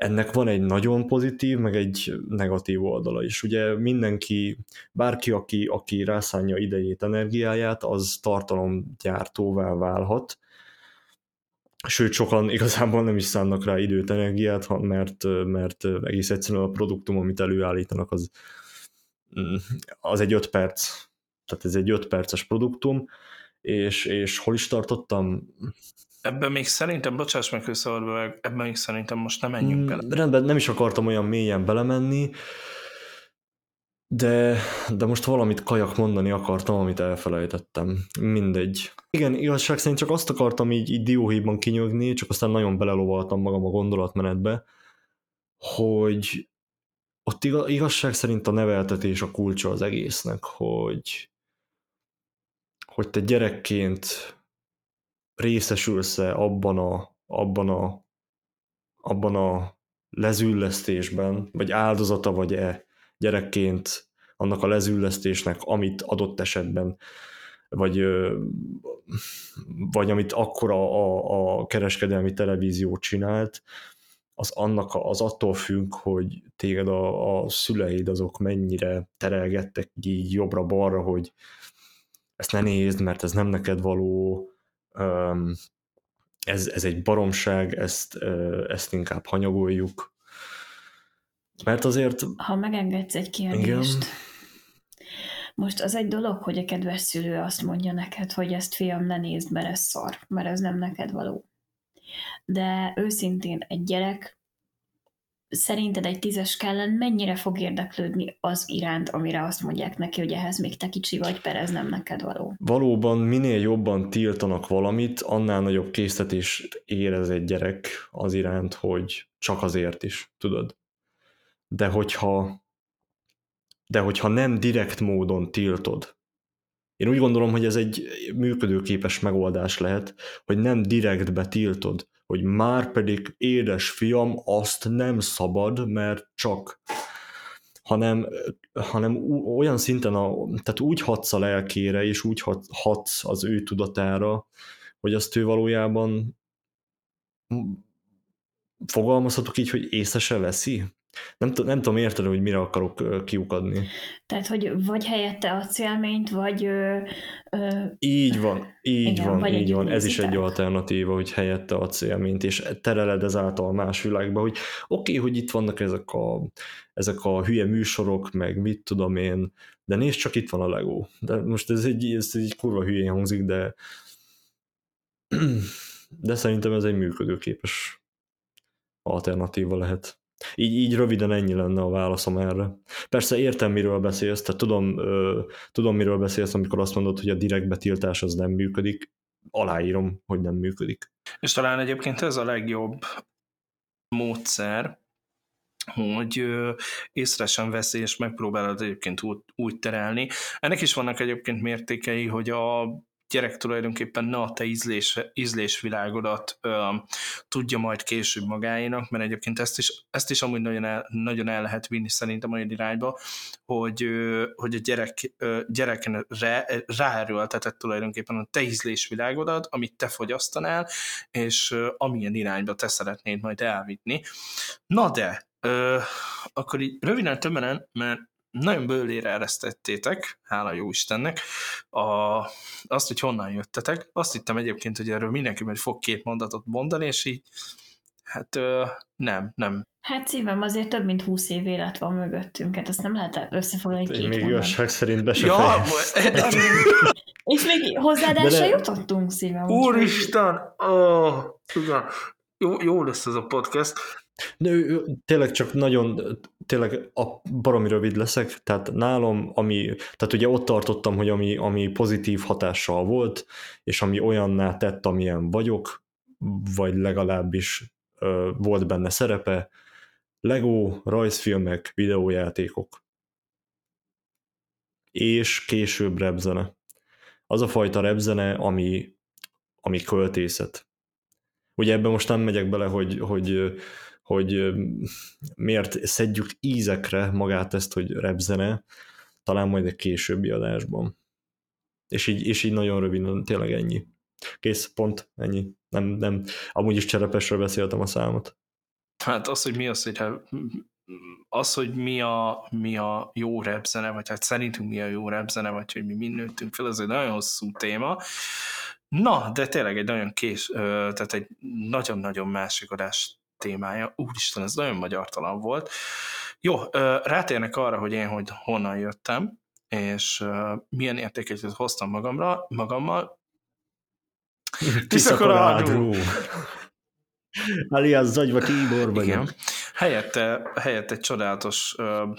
S2: Ennek van egy nagyon pozitív, meg egy negatív oldala is. Ugye mindenki, bárki, aki, aki rászánja idejét, energiáját, az tartalomgyártóvá válhat, sőt sokan igazából nem is szánnak rá időt, energiát, mert, mert egész egyszerűen a produktum, amit előállítanak, az, mm, az egy 5 perc, tehát ez egy 5 perces produktum, és, és hol is tartottam?
S1: Ebben még szerintem, bocsáss meg, hogy ebben még szerintem most nem menjünk mm, bele.
S2: Rendben, nem is akartam olyan mélyen belemenni, de, de most valamit kajak mondani akartam, amit elfelejtettem. Mindegy. Igen, igazság szerint csak azt akartam így, így dióhéjban kinyögni, csak aztán nagyon belelovaltam magam a gondolatmenetbe, hogy ott igazság szerint a neveltetés a kulcsa az egésznek, hogy, hogy te gyerekként részesülsz-e abban a, abban a, abban a lezüllesztésben, vagy áldozata vagy-e gyerekként annak a lezüllesztésnek, amit adott esetben vagy, vagy amit akkor a, a, a kereskedelmi televízió csinált, az annak az attól függ, hogy téged a, a szüleid azok mennyire terelgettek így jobbra-balra, hogy ezt ne nézd, mert ez nem neked való, ez, ez egy baromság, ezt, ezt inkább hanyagoljuk, mert azért...
S3: Ha megengedsz egy kérdést. Igen. Most az egy dolog, hogy a kedves szülő azt mondja neked, hogy ezt fiam, ne nézd, mert ez szar, mert ez nem neked való. De őszintén egy gyerek szerinted egy tízes kellen mennyire fog érdeklődni az iránt, amire azt mondják neki, hogy ehhez még te kicsi vagy, per ez nem neked való.
S2: Valóban minél jobban tiltanak valamit, annál nagyobb késztetést érez egy gyerek az iránt, hogy csak azért is, tudod de hogyha de hogyha nem direkt módon tiltod, én úgy gondolom, hogy ez egy működőképes megoldás lehet, hogy nem direktbe tiltod, hogy már pedig édes fiam, azt nem szabad, mert csak hanem, hanem olyan szinten, a, tehát úgy hatsz a lelkére, és úgy hatsz az ő tudatára, hogy azt ő valójában fogalmazhatok így, hogy észre se veszi. Nem, nem tudom érteni, hogy mire akarok kiukadni.
S3: Tehát, hogy vagy helyette a célményt, vagy... Ö,
S2: ö, így van, így igen, van, így van. Ez is egy alternatíva, hogy helyette a célményt, és tereled ezáltal más világba, hogy oké, okay, hogy itt vannak ezek a, ezek a hülye műsorok, meg mit tudom én, de nézd csak, itt van a Lego. De most ez egy, ez egy kurva hülyén hangzik, de (clears throat) de szerintem ez egy működőképes alternatíva lehet. Így, így röviden ennyi lenne a válaszom erre. Persze értem, miről beszélsz, tehát tudom, ö, tudom, miről beszélsz, amikor azt mondod, hogy a direkt betiltás az nem működik. Aláírom, hogy nem működik.
S1: És talán egyébként ez a legjobb módszer, hogy észre sem veszi, és megpróbálod egyébként úgy, úgy terelni. Ennek is vannak egyébként mértékei, hogy a gyerek tulajdonképpen ne a te ízlés, ízlésvilágodat ö, tudja majd később magáénak, mert egyébként ezt is, ezt is amúgy nagyon el, nagyon el lehet vinni szerintem olyan irányba, hogy, ö, hogy a gyerek, ö, gyerekre ráerőltetett tulajdonképpen a te ízlésvilágodat, amit te fogyasztanál, és ö, amilyen irányba te szeretnéd majd elvinni. Na de, ö, akkor így röviden tömören, mert nagyon bőlére eresztettétek, hála jó Istennek, a, azt, hogy honnan jöttetek. Azt hittem egyébként, hogy erről mindenki majd fog két mondatot mondani, és így hát ö, nem, nem.
S3: Hát szívem, azért több mint húsz év élet van mögöttünk, hát azt nem lehet összefoglalni két
S2: Még igazság szerint be ja, (laughs)
S3: És még hozzáadásra jutottunk szívem.
S1: Úristen! Oh, tudom. Jó, jó lesz ez a podcast.
S2: De tényleg csak nagyon, tényleg a baromi rövid leszek, tehát nálam, ami, tehát ugye ott tartottam, hogy ami, ami pozitív hatással volt, és ami olyanná tett, amilyen vagyok, vagy legalábbis ö, volt benne szerepe, Lego, rajzfilmek, videójátékok. És később repzene. Az a fajta repzene, ami, ami költészet. Ugye ebben most nem megyek bele, hogy, hogy hogy miért szedjük ízekre magát ezt, hogy repzene, talán majd egy későbbi adásban. És így, és így nagyon röviden, tényleg ennyi. Kész, pont, ennyi. Nem, nem, amúgy is cserepesről beszéltem a számot.
S1: Hát az, hogy mi az, hogy az, hogy mi a, mi a jó repzene, vagy hát szerintünk mi a jó repzene, vagy hogy mi mind nőttünk fel, ez egy nagyon hosszú téma. Na, de tényleg egy nagyon kés, tehát egy nagyon-nagyon másik adást témája. Úristen, ez nagyon magyartalan volt. Jó, rátérnek arra, hogy én hogy honnan jöttem, és milyen értéket hoztam magamra, magammal.
S2: Tiszakorádú! Alias Zagyva Tibor vagyok. Igen.
S1: Helyette, helyette egy csodálatos uh,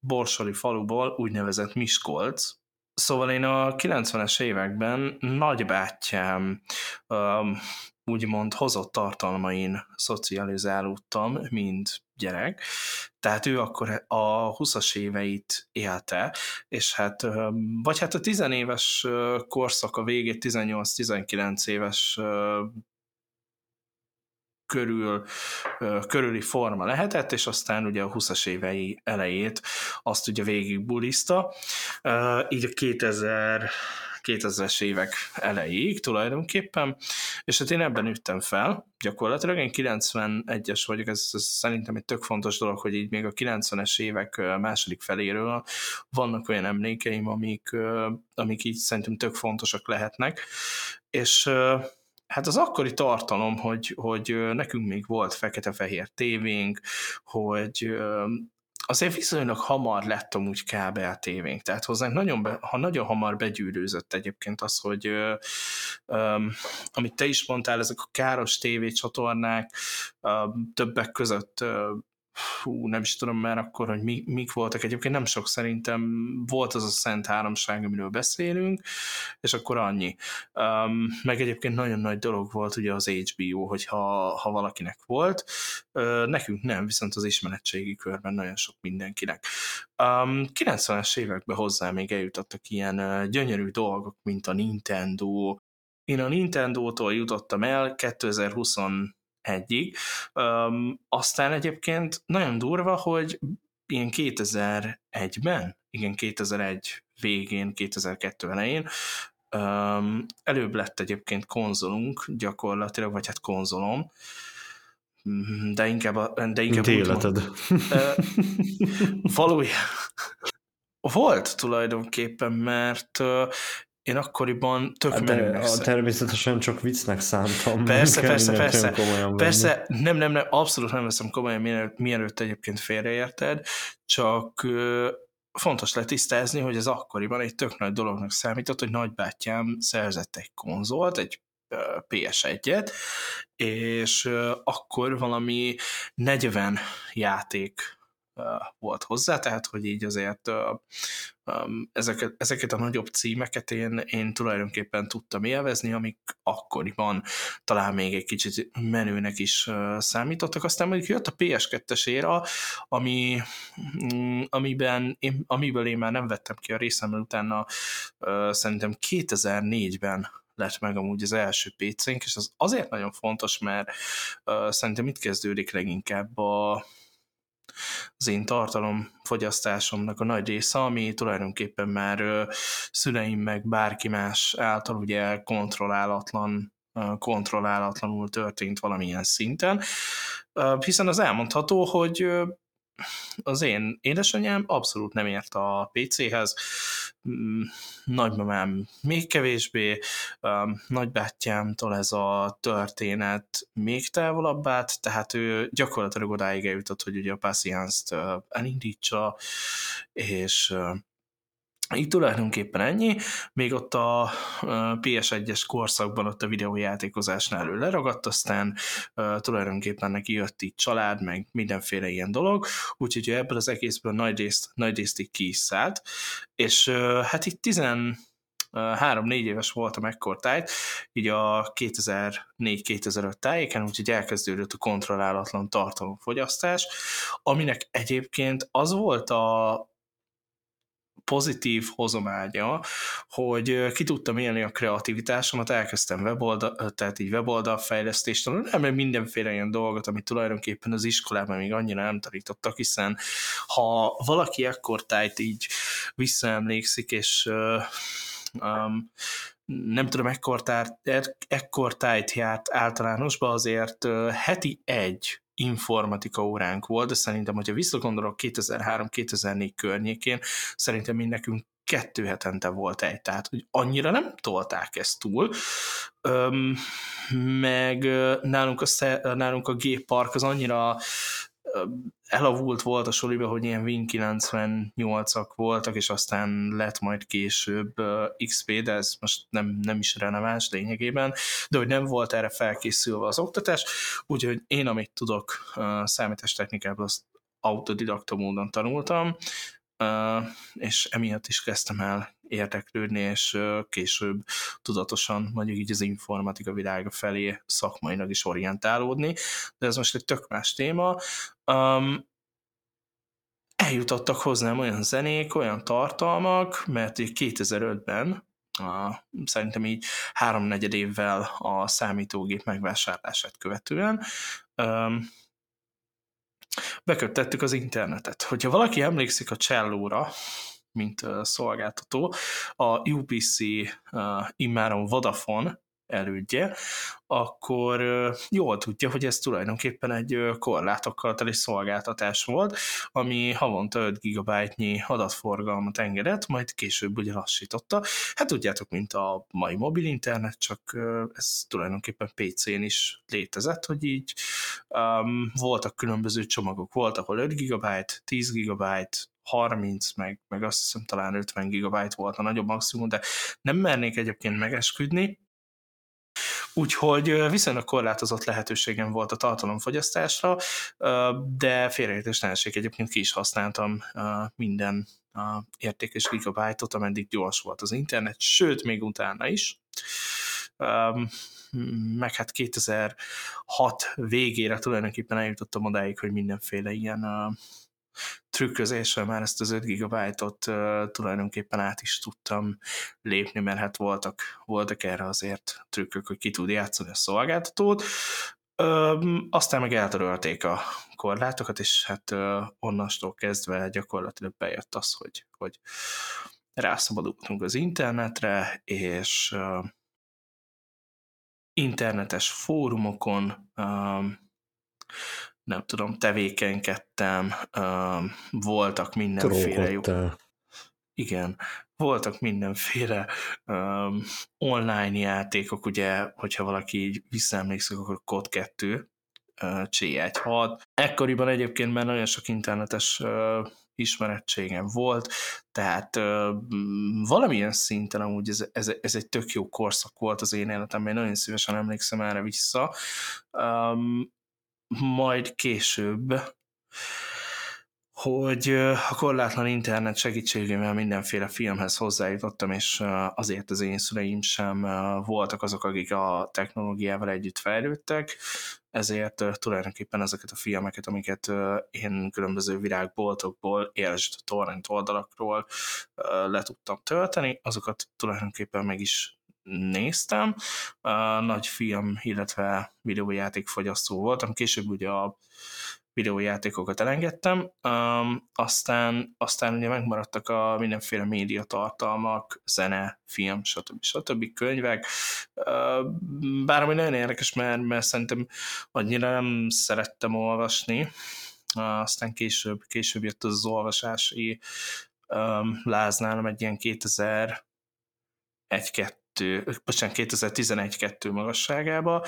S1: borsori faluból, úgynevezett Miskolc, Szóval én a 90-es években nagybátyám um, úgymond hozott tartalmain szocializálódtam, mint gyerek, tehát ő akkor a 20-as éveit élte, és hát, vagy hát a 10 éves korszaka végét, 18-19 éves körül, körüli forma lehetett, és aztán ugye a 20-as évei elejét azt ugye végig buliszta. Így a 2000 2000-es évek elejéig tulajdonképpen, és hát én ebben üttem fel, gyakorlatilag. Én 91-es vagyok, ez, ez szerintem egy tök fontos dolog, hogy így még a 90-es évek második feléről vannak olyan emlékeim, amik, amik így szerintem tök fontosak lehetnek, és Hát az akkori tartalom, hogy, hogy nekünk még volt fekete-fehér tévénk, hogy azért viszonylag hamar lett amúgy kábel tévénk, tehát hozzánk nagyon, be, ha nagyon hamar begyűrűzött egyébként az, hogy ö, ö, amit te is mondtál, ezek a káros tévécsatornák, ö, többek között ö, fú, nem is tudom már akkor, hogy mi, mik voltak. Egyébként nem sok szerintem volt az a Szent Háromság, amiről beszélünk, és akkor annyi. Um, meg egyébként nagyon nagy dolog volt ugye az HBO, hogyha ha valakinek volt. Uh, nekünk nem, viszont az ismeretségi körben nagyon sok mindenkinek. Um, 90-es években hozzá még eljutottak ilyen uh, gyönyörű dolgok, mint a Nintendo, én a Nintendo-tól jutottam el 2020 egyig. Um, aztán egyébként nagyon durva, hogy ilyen 2001-ben, igen, 2001 végén, 2002 elején, um, előbb lett egyébként konzolunk gyakorlatilag, vagy hát konzolom, de inkább, a, de inkább
S2: Mint életed. uh,
S1: valójában (laughs) volt tulajdonképpen, mert uh, én akkoriban tök
S2: hát
S1: menőnek
S2: a, Természetesen csak viccnek szántam.
S1: Persze, persze, persze. Persze, nem, nem, nem, abszolút nem veszem komolyan, mielőtt, mielőtt egyébként félreérted, csak fontos letisztázni, hogy ez akkoriban egy tök nagy dolognak számított, hogy nagybátyám szerzett egy konzolt, egy PS1-et, és akkor valami 40 játék volt hozzá, tehát hogy így azért ezeket, ezeket a nagyobb címeket én, én tulajdonképpen tudtam élvezni, amik akkoriban talán még egy kicsit menőnek is számítottak. Aztán mondjuk jött a PS2-es éra, ami, mm, amiben én, amiből én már nem vettem ki a részem, utána szerintem 2004-ben lett meg amúgy az első PC-nk, és az azért nagyon fontos, mert uh, szerintem itt kezdődik leginkább a, az én tartalomfogyasztásomnak a nagy része, ami tulajdonképpen már szüleim meg bárki más által ugye kontrollálatlan kontrollálatlanul történt valamilyen szinten, hiszen az elmondható, hogy az én édesanyám abszolút nem ért a PC-hez, mm, nagymamám még kevésbé, nagybátyámtól ez a történet még távolabb állt, tehát ő gyakorlatilag odáig eljutott, hogy ugye a Patience-t elindítsa, és itt tulajdonképpen ennyi, még ott a PS1-es korszakban ott a videójátékozásnál ő leragadt, aztán tulajdonképpen neki jött itt család, meg mindenféle ilyen dolog, úgyhogy ebből az egészből nagy részt, nagy részt így ki és hát itt 10 három-négy éves voltam ekkor tájt, így a 2004-2005 tájéken, úgyhogy elkezdődött a kontrollálatlan tartalomfogyasztás, aminek egyébként az volt a pozitív hozománya, hogy ki tudtam élni a kreativitásomat, elkezdtem weboldal, tehát így weboldal fejlesztést nem mindenféle ilyen dolgot, amit tulajdonképpen az iskolában még annyira nem tanítottak, hiszen ha valaki ekkor tájt így visszaemlékszik, és um, nem tudom, ekkor, ekkor tájt járt általánosba, azért heti egy informatika óránk volt, de szerintem, hogyha visszagondolok 2003-2004 környékén, szerintem mi nekünk kettő hetente volt egy, tehát hogy annyira nem tolták ezt túl. Öm, meg nálunk a, nálunk a géppark az annyira elavult volt a soliba, hogy ilyen Win 98-ak voltak, és aztán lett majd később XP, de ez most nem, nem is releváns lényegében, de hogy nem volt erre felkészülve az oktatás, úgyhogy én, amit tudok számítástechnikából, azt autodidakta módon tanultam, és emiatt is kezdtem el érdeklődni, és később tudatosan mondjuk így az informatika világa felé szakmailag is orientálódni, de ez most egy tök más téma. Um, eljutottak hozzám olyan zenék, olyan tartalmak, mert 2005-ben a, szerintem így háromnegyed évvel a számítógép megvásárlását követően um, beköptettük az internetet. Hogyha valaki emlékszik a csellóra, mint szolgáltató, a UPC immáron Vodafone elődje, akkor jól tudja, hogy ez tulajdonképpen egy korlátokkal teli szolgáltatás volt, ami havonta 5 GB-nyi adatforgalmat engedett, majd később ugye lassította. Hát tudjátok, mint a mai mobil internet, csak ez tulajdonképpen PC-n is létezett, hogy így um, voltak különböző csomagok, volt, ahol 5 GB, 10 GB, 30, meg, meg azt hiszem talán 50 GB volt a nagyobb maximum, de nem mernék egyébként megesküdni, úgyhogy viszonylag korlátozott lehetőségem volt a tartalomfogyasztásra, de félreértés ne egyébként ki is használtam minden értékes gigabájtot, ameddig gyors volt az internet, sőt, még utána is. Meg hát 2006 végére tulajdonképpen eljutottam odáig, hogy mindenféle ilyen trükközéssel már ezt az 5 gigabájtot uh, tulajdonképpen át is tudtam lépni, mert hát voltak, voltak erre azért trükkök, hogy ki tud játszani a szolgáltatót. Um, aztán meg eltörölték a korlátokat, és hát uh, onnastól kezdve gyakorlatilag bejött az, hogy, hogy rászabadultunk az internetre, és uh, internetes fórumokon um, nem tudom, tevékenykedtem, um, voltak mindenféle jó. Igen, voltak mindenféle um, online játékok, ugye, hogyha valaki így visszaemlékszik, akkor Code 2, uh, C1 Ekkoriban egyébként már nagyon sok internetes uh, ismerettségem volt, tehát ö, valamilyen szinten amúgy ez, ez, ez egy tök jó korszak volt az én életemben, nagyon szívesen emlékszem erre vissza. Um, majd később hogy a korlátlan internet segítségével mindenféle filmhez hozzájutottam, és azért az én szüleim sem voltak azok, akik a technológiával együtt fejlődtek, ezért tulajdonképpen ezeket a filmeket, amiket én különböző virágboltokból, értsd torrent oldalakról le tudtam tölteni, azokat tulajdonképpen meg is néztem. Nagy film, illetve videójátékfogyasztó voltam. Később ugye a videójátékokat elengedtem, aztán, aztán ugye megmaradtak a mindenféle médiatartalmak, zene, film, stb. stb. könyvek, uh, bár ami nagyon érdekes, mert, mert szerintem annyira nem szerettem olvasni, aztán később, később jött az, olvasási um, láználam egy ilyen 2000 1 2012, bocsánat, 2011-2 magasságába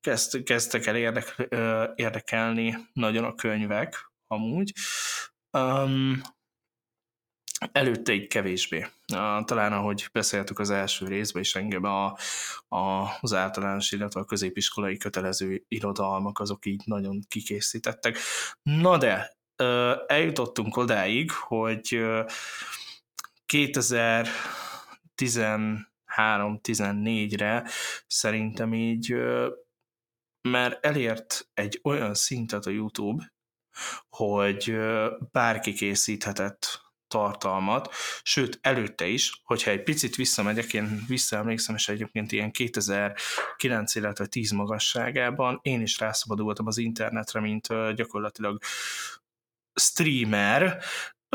S1: kezd, kezdtek el érdek, érdekelni nagyon a könyvek amúgy. Um, előtte egy kevésbé. Talán ahogy beszéltük az első részben, és engem a, a, az általános, illetve a középiskolai kötelező irodalmak azok így nagyon kikészítettek. Na de, eljutottunk odáig, hogy uh, 2010 3-14-re szerintem így mert elért egy olyan szintet a YouTube, hogy bárki készíthetett tartalmat, sőt előtte is, hogyha egy picit visszamegyek, én visszaemlékszem, és egyébként ilyen 2009, illetve 10 magasságában én is rászabadultam az internetre, mint gyakorlatilag streamer,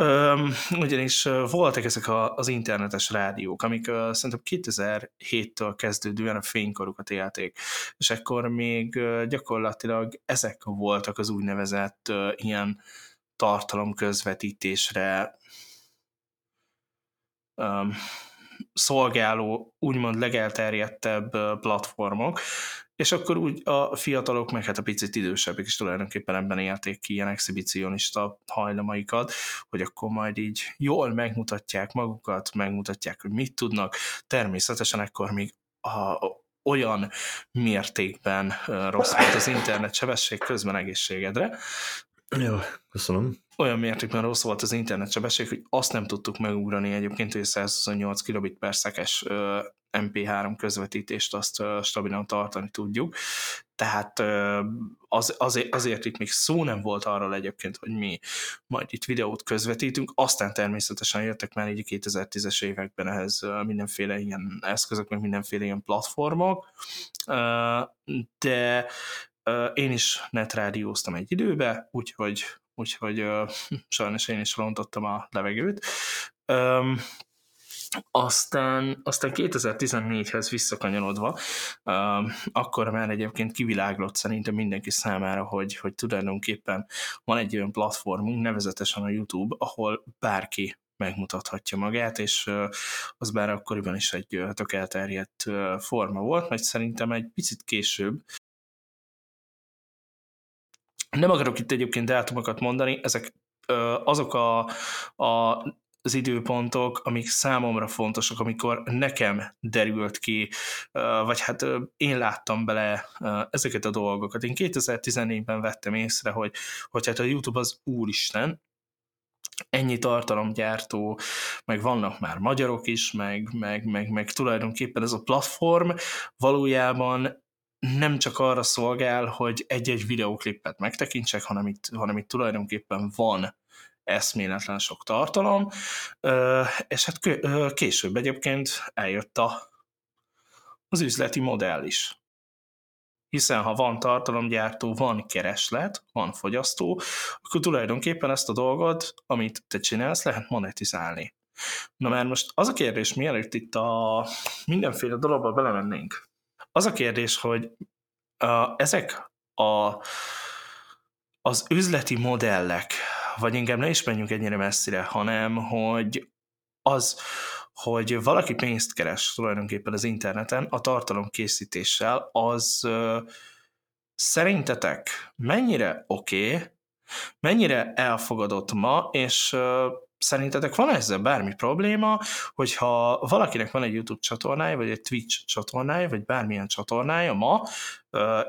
S1: Öm, ugyanis voltak ezek a, az internetes rádiók, amik uh, szerintem 2007-től kezdődően a fénykorukat élték, és ekkor még uh, gyakorlatilag ezek voltak az úgynevezett uh, ilyen tartalomközvetítésre um, szolgáló, úgymond legelterjedtebb platformok, és akkor úgy a fiatalok, meg hát a picit idősebbek is tulajdonképpen ebben élték ki ilyen exhibicionista hajlamaikat, hogy akkor majd így jól megmutatják magukat, megmutatják, hogy mit tudnak. Természetesen ekkor még a, olyan mértékben rossz volt az internet sebesség közben egészségedre.
S2: Jó, köszönöm.
S1: Olyan mértékben rossz volt az internet sebesség, hogy azt nem tudtuk megugrani egyébként, hogy 128 kilobit per szekes MP3 közvetítést azt stabilan tartani tudjuk. Tehát az, azért, azért itt még szó nem volt arról egyébként, hogy mi majd itt videót közvetítünk, aztán természetesen jöttek már így 2010-es években ehhez mindenféle ilyen eszközök, meg mindenféle ilyen platformok, de én is netrádióztam egy időbe, úgyhogy, úgyhogy sajnos én is rontottam a levegőt. Aztán, aztán 2014-hez visszakanyarodva, uh, akkor már egyébként kiviláglott szerintem mindenki számára, hogy, hogy tulajdonképpen van egy olyan platformunk, nevezetesen a YouTube, ahol bárki megmutathatja magát, és uh, az bár akkoriban is egy uh, tök elterjedt uh, forma volt, mert szerintem egy picit később nem akarok itt egyébként dátumokat mondani, ezek azok a, a az időpontok, amik számomra fontosak, amikor nekem derült ki, vagy hát én láttam bele ezeket a dolgokat. Én 2014-ben vettem észre, hogy, hogy hát a YouTube az úristen, ennyi tartalomgyártó, meg vannak már magyarok is, meg, meg, meg, meg tulajdonképpen ez a platform valójában nem csak arra szolgál, hogy egy-egy videóklippet megtekintsek, hanem itt, hanem itt tulajdonképpen van eszméletlen sok tartalom, és hát később egyébként eljött a, az üzleti modell is. Hiszen ha van tartalomgyártó, van kereslet, van fogyasztó, akkor tulajdonképpen ezt a dolgot, amit te csinálsz, lehet monetizálni. Na mert most az a kérdés, mielőtt itt a mindenféle dologba belemennénk, az a kérdés, hogy uh, ezek a, az üzleti modellek, vagy inkább ne is menjünk ennyire messzire, hanem hogy az, hogy valaki pénzt keres tulajdonképpen az interneten a tartalom készítéssel, az uh, szerintetek mennyire oké, okay, mennyire elfogadott ma, és uh, Szerintetek van ezzel bármi probléma, hogyha valakinek van egy YouTube csatornája, vagy egy Twitch csatornája, vagy bármilyen csatornája ma,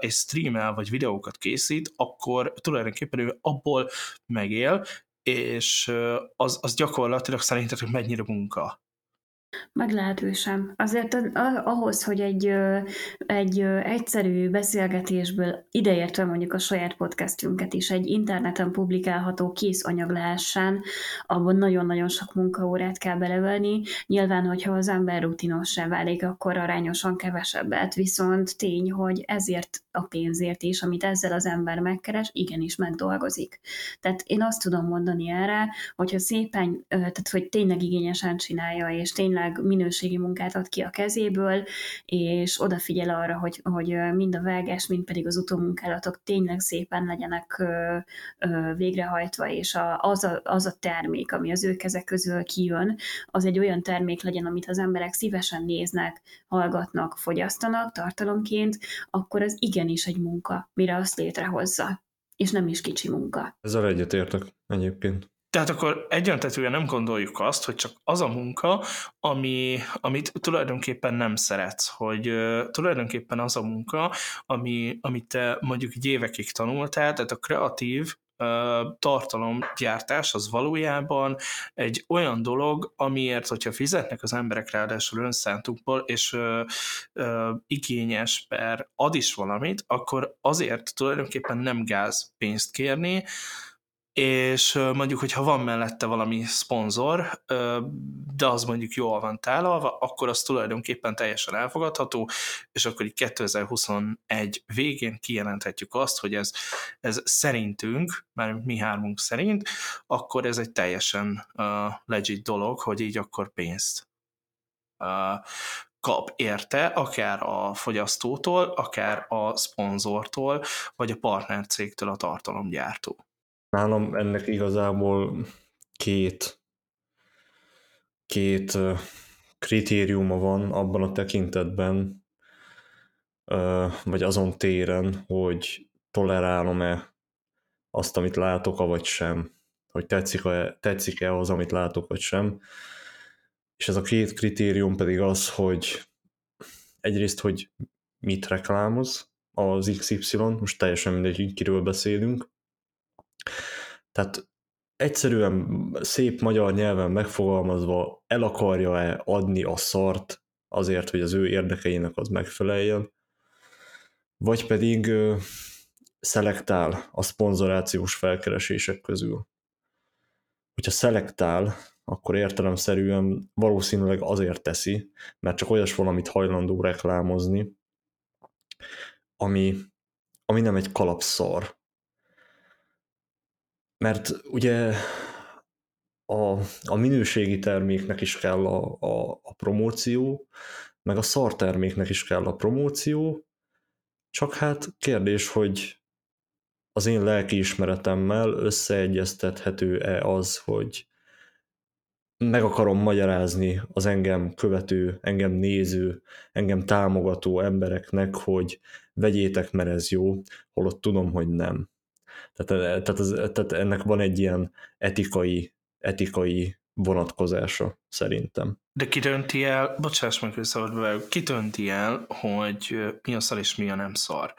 S1: és streamel, vagy videókat készít, akkor tulajdonképpen ő abból megél, és az, az gyakorlatilag szerintetek mennyire munka?
S3: Meglehetősen. Azért ahhoz, hogy egy, egy egyszerű beszélgetésből ideértve mondjuk a saját podcastünket is egy interneten publikálható kész anyag lehessen, abban nagyon-nagyon sok munkaórát kell belevenni. Nyilván, hogyha az ember rutinossá válik, akkor arányosan kevesebbet, viszont tény, hogy ezért a pénzért is, amit ezzel az ember megkeres, igenis megdolgozik. Tehát én azt tudom mondani erre, hogyha szépen, tehát hogy tényleg igényesen csinálja, és tényleg minőségi munkát ad ki a kezéből, és odafigyel arra, hogy, hogy mind a vágás, mind pedig az utómunkálatok tényleg szépen legyenek végrehajtva, és az a, az a termék, ami az ő kezek közül kijön, az egy olyan termék legyen, amit az emberek szívesen néznek, hallgatnak, fogyasztanak tartalomként, akkor az igenis egy munka, mire azt létrehozza és nem is kicsi munka.
S2: Ezzel egyetértek egyébként.
S1: Tehát akkor egyöntetően nem gondoljuk azt, hogy csak az a munka, ami, amit tulajdonképpen nem szeretsz, hogy uh, tulajdonképpen az a munka, ami, amit te mondjuk egy évekig tanultál, tehát a kreatív tartalomgyártás az valójában egy olyan dolog, amiért, hogyha fizetnek az emberek ráadásul önszántukból, és ö, ö, igényes per ad is valamit, akkor azért tulajdonképpen nem gáz pénzt kérni, és mondjuk, hogyha van mellette valami szponzor, de az mondjuk jól van tálalva, akkor az tulajdonképpen teljesen elfogadható, és akkor így 2021 végén kijelenthetjük azt, hogy ez, ez szerintünk, mert mi hármunk szerint, akkor ez egy teljesen uh, legit dolog, hogy így akkor pénzt kap érte, akár a fogyasztótól, akár a szponzortól, vagy a partnercégtől a tartalomgyártó.
S2: Nálam ennek igazából két, két kritériuma van abban a tekintetben, vagy azon téren, hogy tolerálom-e azt, amit látok, vagy sem, hogy tetszik-e, tetszik-e az, amit látok, vagy sem. És ez a két kritérium pedig az, hogy egyrészt, hogy mit reklámoz az XY, most teljesen mindegy, kiről beszélünk, tehát egyszerűen szép magyar nyelven megfogalmazva el akarja-e adni a szart azért, hogy az ő érdekeinek az megfeleljen, vagy pedig ö, szelektál a szponzorációs felkeresések közül. Hogyha szelektál, akkor értelemszerűen valószínűleg azért teszi, mert csak olyas valamit hajlandó reklámozni, ami, ami nem egy kalapszar, mert ugye a, a minőségi terméknek is kell a, a, a promóció, meg a szar terméknek is kell a promóció, csak hát kérdés, hogy az én lelkiismeretemmel összeegyeztethető-e az, hogy meg akarom magyarázni az engem követő, engem néző, engem támogató embereknek, hogy vegyétek, mert ez jó, holott tudom, hogy nem. Tehát, tehát, az, tehát ennek van egy ilyen etikai, etikai vonatkozása, szerintem.
S1: De ki dönti el, bocsáss meg, hogy szabad ki dönti el, hogy mi a szar és mi a nem szar?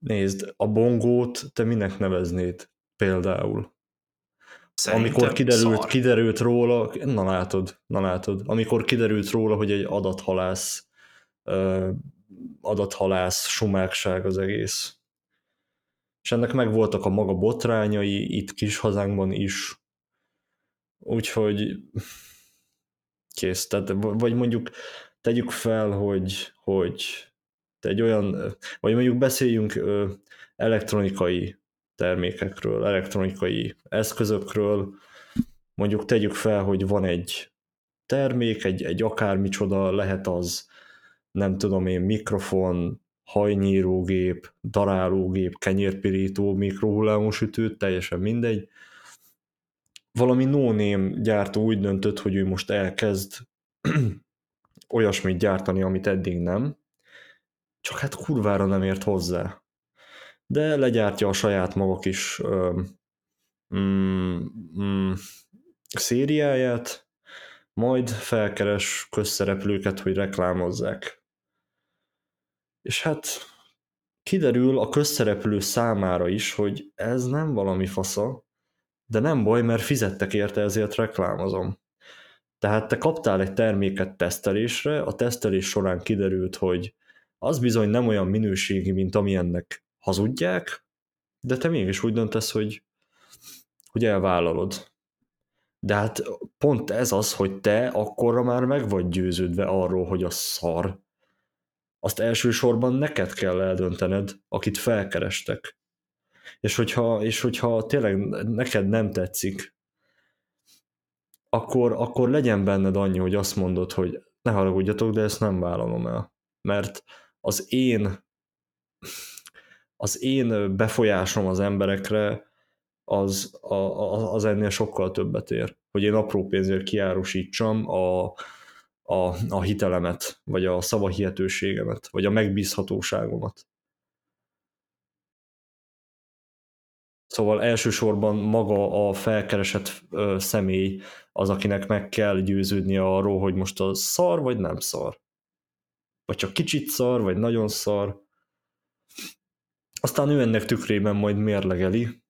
S2: Nézd, a bongót te minek neveznéd például?
S1: Szerintem
S2: amikor kiderült,
S1: szar.
S2: kiderült róla, na látod, na látod, amikor kiderült róla, hogy egy adathalász, ö, adathalász sumákság az egész. És ennek megvoltak a maga botrányai, itt kis hazánkban is. Úgyhogy kész. Tehát, vagy mondjuk tegyük fel, hogy, hogy egy olyan, vagy mondjuk beszéljünk elektronikai termékekről, elektronikai eszközökről, mondjuk tegyük fel, hogy van egy termék, egy, egy akármicsoda, lehet az, nem tudom én, mikrofon, hajnyírógép, darálógép, kenyérpirító, mikrohullámosütő, teljesen mindegy. Valami no gyártó úgy döntött, hogy ő most elkezd (clears throat) olyasmit gyártani, amit eddig nem, csak hát kurvára nem ért hozzá de legyártja a saját maga kis mm, mm, szériáját, majd felkeres közszereplőket, hogy reklámozzák. És hát kiderül a közszereplő számára is, hogy ez nem valami fasza, de nem baj, mert fizettek érte, ezért reklámozom. Tehát te kaptál egy terméket tesztelésre, a tesztelés során kiderült, hogy az bizony nem olyan minőségi, mint amilyennek hazudják, de te mégis úgy döntesz, hogy, hogy elvállalod. De hát pont ez az, hogy te akkorra már meg vagy győződve arról, hogy a szar. Azt elsősorban neked kell eldöntened, akit felkerestek. És hogyha, és hogyha tényleg neked nem tetszik, akkor, akkor legyen benned annyi, hogy azt mondod, hogy ne haragudjatok, de ezt nem vállalom el. Mert az én az én befolyásom az emberekre az, a, az ennél sokkal többet ér. Hogy én apró pénzért kiárusítsam a, a, a hitelemet, vagy a szavahihetőségemet, vagy a megbízhatóságomat. Szóval elsősorban maga a felkeresett ö, személy az, akinek meg kell győződnie arról, hogy most a szar, vagy nem szar. Vagy csak kicsit szar, vagy nagyon szar. Aztán ő ennek tükrében majd mérlegeli,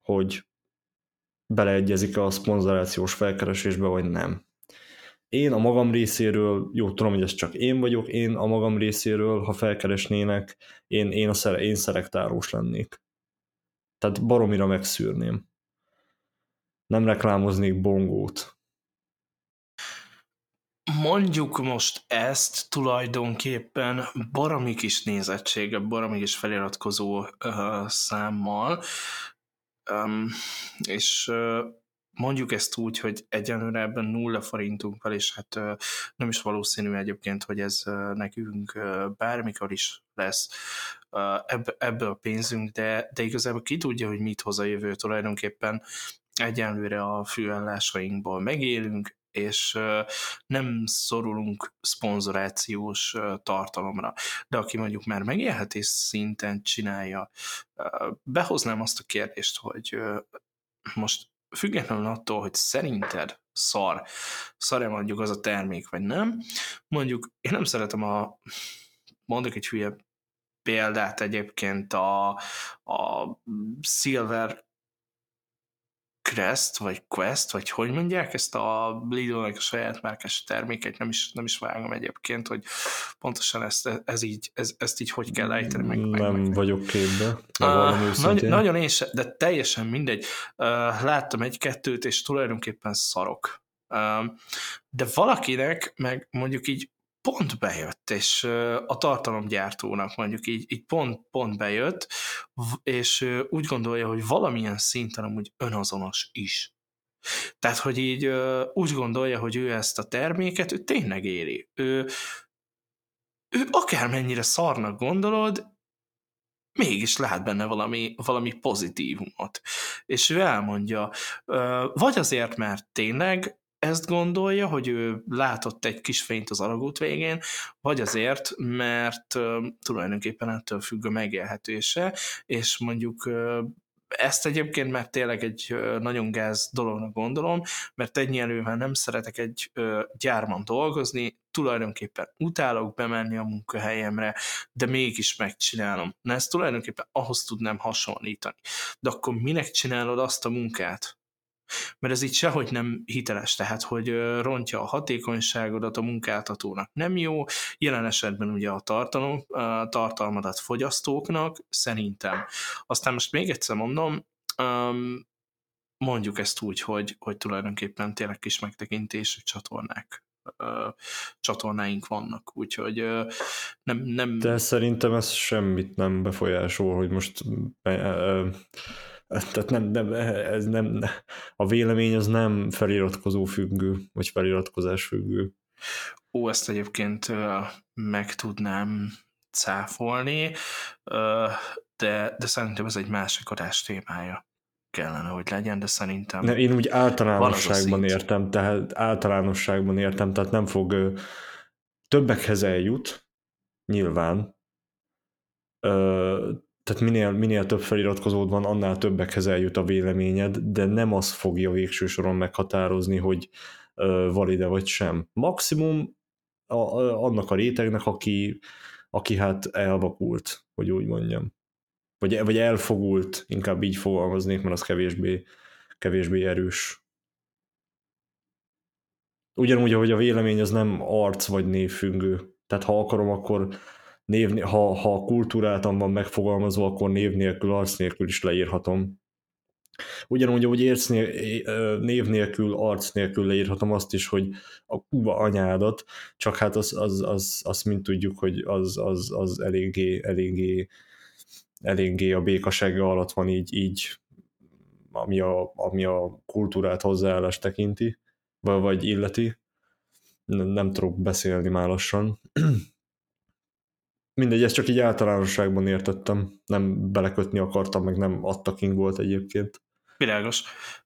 S2: hogy beleegyezik a szponzorációs felkeresésbe, vagy nem. Én a magam részéről, jó, tudom, hogy ez csak én vagyok, én a magam részéről, ha felkeresnének, én, én, a szere, én szerektárós lennék. Tehát baromira megszűrném. Nem reklámoznék bongót
S1: mondjuk most ezt tulajdonképpen baromi kis nézettsége, baromi kis feliratkozó uh, számmal, um, és uh, mondjuk ezt úgy, hogy egyenlőre ebben nulla forintunk van, és hát nem is valószínű egyébként, hogy ez nekünk bármikor is lesz ebb, ebből a pénzünk, de, de igazából ki tudja, hogy mit hoz a jövő tulajdonképpen egyenlőre a főállásainkból megélünk, és nem szorulunk szponzorációs tartalomra. De aki mondjuk már megélhetés szinten csinálja, behoznám azt a kérdést, hogy most függetlenül attól, hogy szerinted szar, szar-e mondjuk az a termék, vagy nem, mondjuk én nem szeretem a, mondok egy hülye példát egyébként a, a Silver Crest, vagy Quest, vagy hogy mondják, ezt a Lidl-nek a saját márkás terméket, nem is, nem is vágom egyébként, hogy pontosan ezt, ez így, ez, ezt így hogy kell ejteni. Meg,
S2: meg, nem meg, vagyok képbe.
S1: Uh, nagy, nagyon én se, de teljesen mindegy. Uh, láttam egy-kettőt, és tulajdonképpen szarok. Uh, de valakinek meg mondjuk így pont bejött, és a tartalomgyártónak mondjuk így, így pont, pont bejött, és úgy gondolja, hogy valamilyen szinten amúgy önazonos is. Tehát, hogy így úgy gondolja, hogy ő ezt a terméket, ő tényleg éri. Ő, ő akármennyire szarnak gondolod, mégis lát benne valami, valami pozitívumot. És ő elmondja, vagy azért, mert tényleg ezt gondolja, hogy ő látott egy kis fényt az alagút végén, vagy azért, mert tulajdonképpen ettől függ a megélhetése, és mondjuk ezt egyébként már tényleg egy nagyon gáz dolognak gondolom, mert egynyelővel nem szeretek egy gyárban dolgozni, tulajdonképpen utálok bemenni a munkahelyemre, de mégis megcsinálom. Na ezt tulajdonképpen ahhoz tudnám hasonlítani. De akkor minek csinálod azt a munkát? Mert ez így sehogy nem hiteles, tehát hogy rontja a hatékonyságodat a munkáltatónak nem jó, jelen esetben ugye a, tartalom, a tartalmadat fogyasztóknak szerintem. Aztán most még egyszer mondom, mondjuk ezt úgy, hogy, hogy tulajdonképpen tényleg kis megtekintésű csatornák csatornáink vannak, úgyhogy nem, nem...
S2: De szerintem ez semmit nem befolyásol, hogy most tehát nem, nem, ez nem, a vélemény az nem feliratkozó függő, vagy feliratkozás függő.
S1: Ó, ezt egyébként meg tudnám cáfolni, de, de szerintem ez egy másik adás témája kellene, hogy legyen, de szerintem...
S2: Ne, én úgy általánosságban értem, tehát általánosságban értem, tehát nem fog többekhez eljut, nyilván, tehát minél, minél több feliratkozód van, annál többekhez eljut a véleményed, de nem az fogja végső soron meghatározni, hogy valide vagy sem. Maximum a, a, annak a rétegnek, aki, aki hát elvakult, hogy úgy mondjam. Vagy, vagy elfogult, inkább így fogalmaznék, mert az kevésbé, kevésbé erős. Ugyanúgy, ahogy a vélemény az nem arc vagy névfüggő. Tehát ha akarom, akkor név, ha, ha kultúráltan van megfogalmazva, akkor név nélkül, arc nélkül is leírhatom. Ugyanúgy, ahogy érc nél, név nélkül, arc nélkül leírhatom azt is, hogy a kuba anyádat, csak hát az, az, az, az mint tudjuk, hogy az, az, az eléggé, eléggé, eléggé a békassága alatt van így, így ami a, ami a kultúrát hozzáállást tekinti, vagy illeti. Nem tudok beszélni már lassan. Mindegy, ezt csak így általánosságban értettem, nem belekötni akartam, meg nem adtaking volt egyébként.
S1: Világos.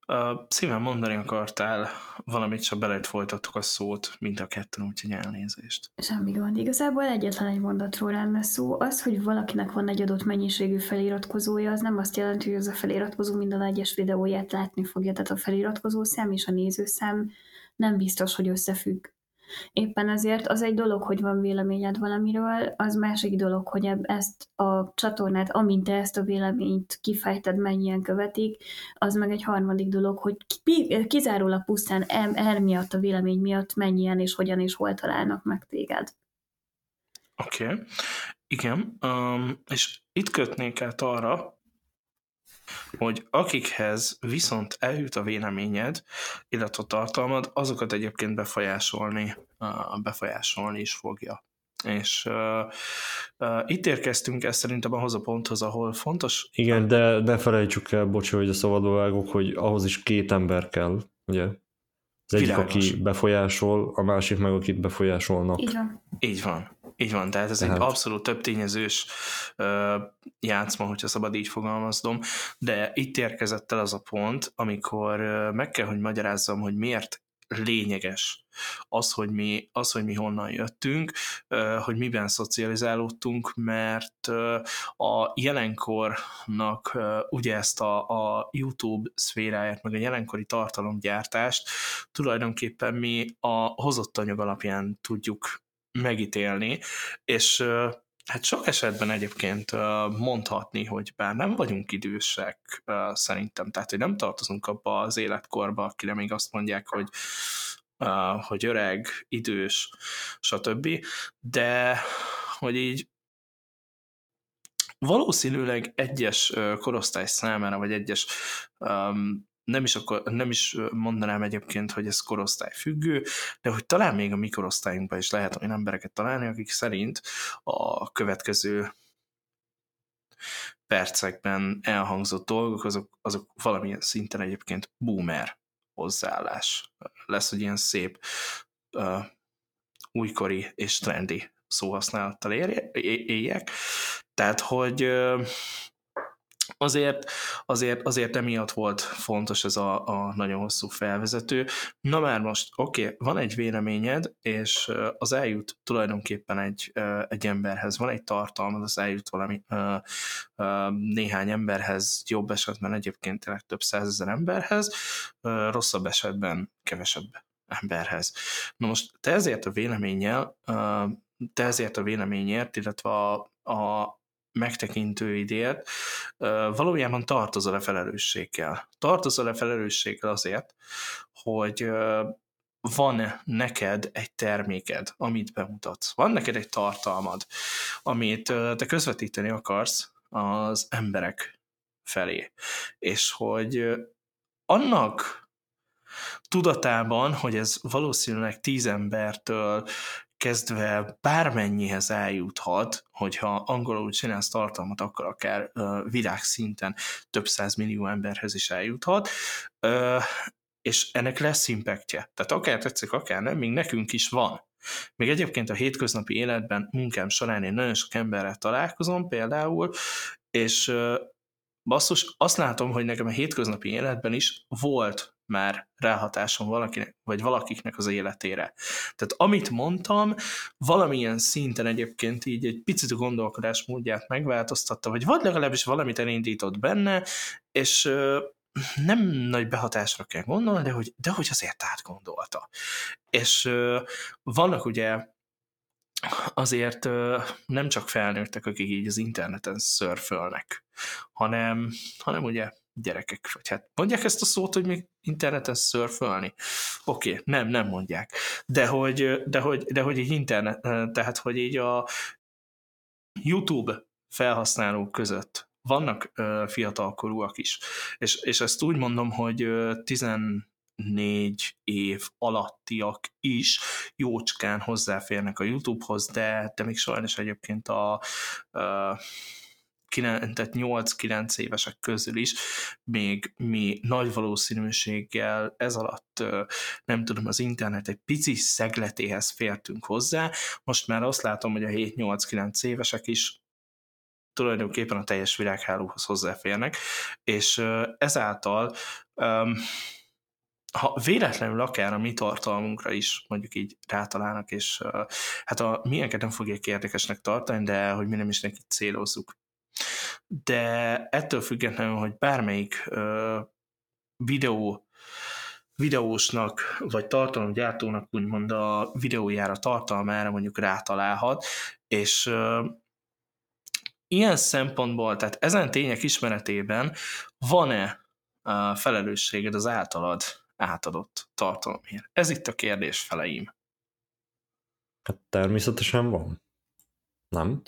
S1: Uh, szívem mondani akartál valamit, csak belejött folytattuk a szót, mint a ketten, úgyhogy elnézést.
S3: Semmi gond. Igazából egyetlen egy mondatról lenne szó. Az, hogy valakinek van egy adott mennyiségű feliratkozója, az nem azt jelenti, hogy az a feliratkozó minden egyes videóját látni fogja. Tehát a feliratkozó szám és a nézőszám nem biztos, hogy összefügg. Éppen ezért az egy dolog, hogy van véleményed valamiről, az másik dolog, hogy ezt a csatornát, amint te ezt a véleményt kifejted, mennyien követik, az meg egy harmadik dolog, hogy kizárólag pusztán er miatt, a vélemény miatt mennyien és hogyan és hol találnak meg téged.
S1: Oké, okay. igen, um, és itt kötnék át arra, hogy akikhez viszont eljut a véleményed, illetve a tartalmad, azokat egyébként befolyásolni, befolyásolni is fogja. És uh, uh, itt érkeztünk ezt szerintem ahhoz a ponthoz, ahol fontos...
S2: Igen, de ne felejtsük el, bocs, hogy a szabadba vágok, hogy ahhoz is két ember kell, ugye? Az egyik, Világos. aki befolyásol, a másik meg, akit befolyásolnak.
S3: Így van.
S1: Így van. Így van, tehát ez tehát... egy abszolút több tényezős uh, játszma, hogyha szabad így fogalmaznom, de itt érkezett el az a pont, amikor uh, meg kell, hogy magyarázzam, hogy miért lényeges. Az, hogy mi, az, hogy mi honnan jöttünk, hogy miben szocializálódtunk, mert a jelenkornak ugye ezt a, a YouTube szféráját, meg a jelenkori tartalomgyártást tulajdonképpen mi a hozott anyag alapján tudjuk megítélni, és Hát sok esetben egyébként mondhatni, hogy bár nem vagyunk idősek szerintem, tehát hogy nem tartozunk abba az életkorba, akire még azt mondják, hogy, hogy öreg, idős, stb. De hogy így valószínűleg egyes korosztály számára, vagy egyes nem is, akkor, nem is mondanám egyébként, hogy ez korosztály függő, de hogy talán még a mi korosztályunkban is lehet olyan embereket találni, akik szerint a következő percekben elhangzott dolgok, azok, azok valamilyen szinten egyébként boomer hozzáállás. Lesz, hogy ilyen szép uh, újkori és trendi szóhasználattal éljek. Tehát, hogy uh, azért, azért, azért emiatt volt fontos ez a, a nagyon hosszú felvezető. Na már most, oké, okay, van egy véleményed, és az eljut tulajdonképpen egy, egy emberhez, van egy tartalmad, az eljut valami néhány emberhez, jobb esetben egyébként tényleg több százezer emberhez, rosszabb esetben kevesebb emberhez. Na most te ezért a véleménnyel, te ezért a véleményért, illetve a, a, megtekintőidért, valójában tartozol-e felelősséggel. Tartozol-e felelősséggel azért, hogy van neked egy terméked, amit bemutatsz. Van neked egy tartalmad, amit te közvetíteni akarsz az emberek felé. És hogy annak tudatában, hogy ez valószínűleg tíz embertől kezdve bármennyihez eljuthat, hogyha angolul csinálsz tartalmat, akkor akár uh, világszinten több száz millió emberhez is eljuthat, és ennek lesz impactje. Tehát akár tetszik, akár nem, még nekünk is van. Még egyébként a hétköznapi életben munkám során én nagyon sok emberrel találkozom például, és uh, basszus, azt látom, hogy nekem a hétköznapi életben is volt már ráhatásom valakinek, vagy valakiknek az életére. Tehát amit mondtam, valamilyen szinten egyébként így egy picit a gondolkodás módját megváltoztatta, vagy vagy legalábbis valamit elindított benne, és nem nagy behatásra kell gondolni, de hogy, de hogy azért átgondolta. És vannak ugye azért nem csak felnőttek, akik így az interneten szörfölnek, hanem, hanem ugye gyerekek, vagy hát mondják ezt a szót, hogy még interneten szörfölni? Oké, okay, nem, nem mondják. De hogy, de hogy, de hogy így internet, tehát hogy így a YouTube felhasználók között vannak uh, fiatalkorúak is. És, és ezt úgy mondom, hogy uh, 14 év alattiak is jócskán hozzáférnek a YouTube-hoz, de, de még sajnos egyébként a uh, tehát 8-9 évesek közül is, még mi nagy valószínűséggel ez alatt, nem tudom, az internet egy pici szegletéhez fértünk hozzá, most már azt látom, hogy a 7-8-9 évesek is tulajdonképpen a teljes világhálóhoz hozzáférnek, és ezáltal ha véletlenül akár a mi tartalmunkra is mondjuk így rátalálnak, és hát a milyenket nem fogják érdekesnek tartani, de hogy mi nem is neki célozzuk de ettől függetlenül, hogy bármelyik ö, videó videósnak, vagy tartalomgyártónak úgymond a videójára, tartalmára mondjuk rátalálhat, és ö, ilyen szempontból, tehát ezen tények ismeretében van-e a felelősséged az általad átadott tartalomért? Ez itt a kérdés feleim.
S2: Hát természetesen van. Nem?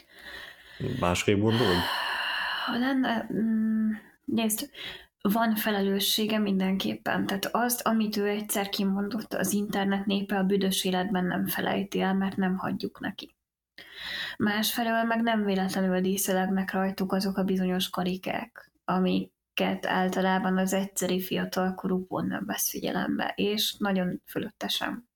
S2: Másképp gondolod?
S3: Ha lenne, mm, nézd, van felelőssége mindenképpen. Tehát azt, amit ő egyszer kimondott, az internet népe a büdös életben nem felejti el, mert nem hagyjuk neki. Másfelől meg nem véletlenül díszelegnek rajtuk azok a bizonyos karikák, amiket általában az egyszeri fiatalkorú pont nem vesz figyelembe, és nagyon fölöttesen.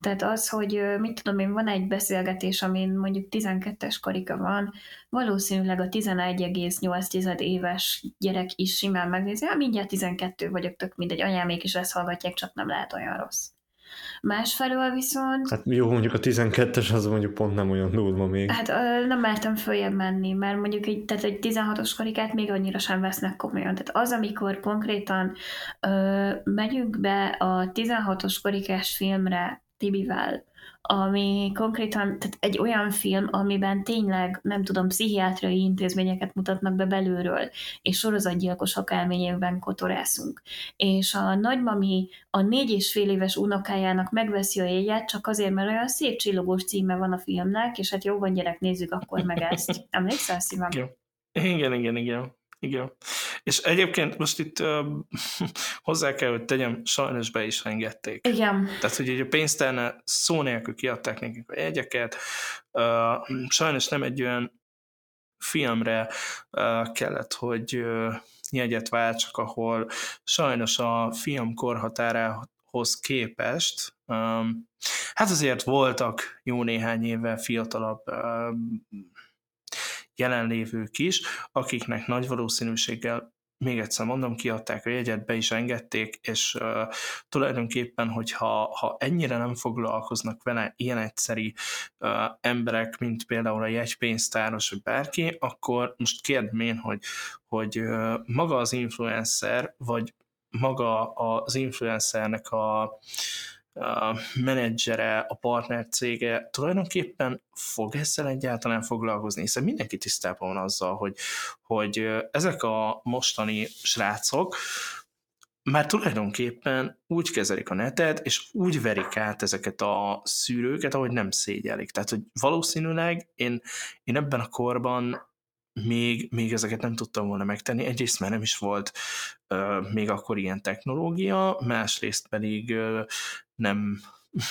S3: Tehát az, hogy mit tudom én, van egy beszélgetés, amin mondjuk 12-es karika van, valószínűleg a 11,8 éves gyerek is simán megnézi, hát mindjárt 12 vagyok, tök mindegy, anyámék is ezt hallgatják, csak nem lehet olyan rossz. Másfelől viszont...
S2: Hát jó, mondjuk a 12-es az mondjuk pont nem olyan durva még.
S3: Hát nem mertem följebb menni, mert mondjuk egy, tehát egy 16-os karikát még annyira sem vesznek komolyan. Tehát az, amikor konkrétan ö, megyünk be a 16-os karikás filmre, Tibivel, ami konkrétan tehát egy olyan film, amiben tényleg, nem tudom, pszichiátriai intézményeket mutatnak be belülről, és sorozatgyilkosok elményében kotorászunk. És a nagymami a négy és fél éves unokájának megveszi a jegyet, csak azért, mert olyan szép csillogós címe van a filmnek, és hát jó van gyerek, nézzük akkor meg ezt. (laughs) Emlékszel, szívem?
S1: Igen, igen, igen. Igen. És egyébként most itt uh, (laughs) hozzá kell, hogy tegyem, sajnos be is engedték.
S3: Igen.
S1: Tehát, hogy egy a pénztárnál szó nélkül kiadták nekik a jegyeket. Uh, sajnos nem egy olyan filmre uh, kellett, hogy uh, jegyet váltsak, ahol sajnos a film korhatárához képest um, hát azért voltak jó néhány évvel fiatalabb uh, jelenlévők is, akiknek nagy valószínűséggel még egyszer mondom, kiadták a jegyet, be is engedték, és uh, tulajdonképpen, hogyha ha ennyire nem foglalkoznak vele ilyen egyszeri uh, emberek, mint például a jegypénztáros, vagy bárki, akkor most kérdem én, hogy, hogy uh, maga az influencer, vagy maga az influencernek a a menedzsere, a partner cége tulajdonképpen fog ezzel egyáltalán foglalkozni, hiszen mindenki tisztában van azzal, hogy, hogy ezek a mostani srácok már tulajdonképpen úgy kezelik a netet, és úgy verik át ezeket a szűrőket, ahogy nem szégyelik. Tehát, hogy valószínűleg én, én ebben a korban még, még ezeket nem tudtam volna megtenni. Egyrészt mert nem is volt uh, még akkor ilyen technológia, másrészt pedig uh, nem,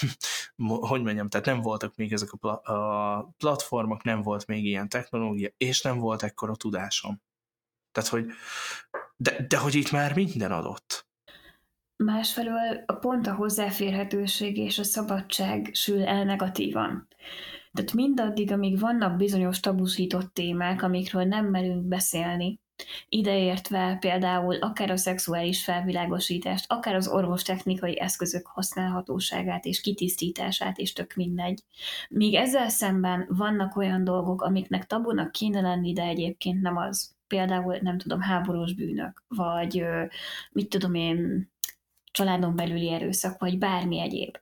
S1: (laughs) hogy mondjam, tehát nem voltak még ezek a, pla- a platformok, nem volt még ilyen technológia, és nem volt ekkora tudásom. Tehát, hogy de, de hogy itt már minden adott.
S3: Másfelől a pont a hozzáférhetőség és a szabadság sül el negatívan. Tehát mindaddig, amíg vannak bizonyos tabusított témák, amikről nem merünk beszélni, ideértve például akár a szexuális felvilágosítást, akár az orvostechnikai eszközök használhatóságát és kitisztítását, és tök mindegy. Míg ezzel szemben vannak olyan dolgok, amiknek tabunak kéne lenni, de egyébként nem az. Például, nem tudom, háborús bűnök, vagy mit tudom én, családon belüli erőszak, vagy bármi egyéb.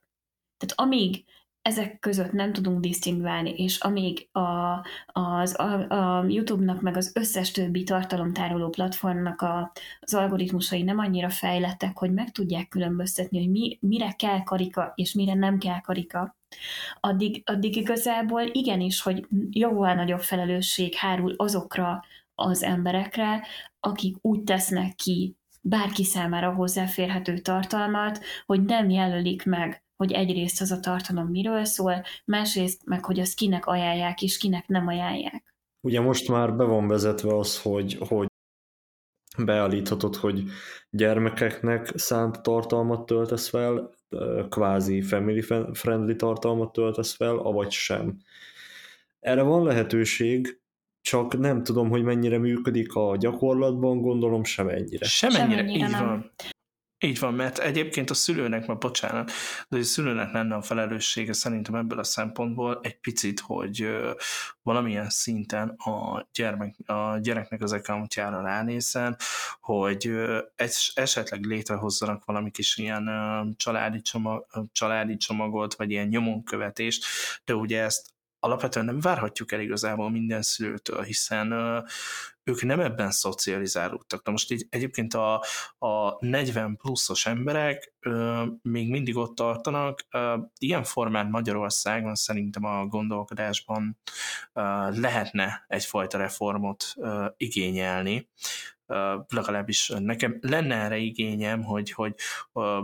S3: Tehát amíg ezek között nem tudunk disztingválni, és amíg a, az, a, a YouTube-nak meg az összes többi tartalomtároló platformnak a, az algoritmusai nem annyira fejlettek, hogy meg tudják különböztetni, hogy mi, mire kell karika, és mire nem kell karika, addig, addig igazából igenis, hogy jóval nagyobb felelősség hárul azokra az emberekre, akik úgy tesznek ki bárki számára hozzáférhető tartalmat, hogy nem jelölik meg hogy egyrészt az a tartalom miről szól, másrészt meg, hogy azt kinek ajánlják, és kinek nem ajánlják.
S2: Ugye most már be van vezetve az, hogy, hogy beállíthatod, hogy gyermekeknek szánt tartalmat töltesz fel, kvázi family friendly tartalmat töltesz fel, avagy sem. Erre van lehetőség, csak nem tudom, hogy mennyire működik a gyakorlatban, gondolom semennyire.
S1: Semennyire, Semennyire így nem. van. Így van, mert egyébként a szülőnek, ma bocsánat, de a szülőnek lenne a felelőssége szerintem ebből a szempontból egy picit, hogy valamilyen szinten a, gyermek, a gyereknek az accountjára ránézzen, hogy esetleg létrehozzanak valami kis ilyen családi, csomag, családi csomagot, vagy ilyen nyomonkövetést, de ugye ezt alapvetően nem várhatjuk el igazából minden szülőtől, hiszen ők nem ebben szocializálódtak. Na most így egyébként a, a 40 pluszos emberek ö, még mindig ott tartanak. Ö, ilyen formán Magyarországon szerintem a gondolkodásban ö, lehetne egyfajta reformot ö, igényelni. Ö, legalábbis nekem lenne erre igényem, hogy, hogy ö,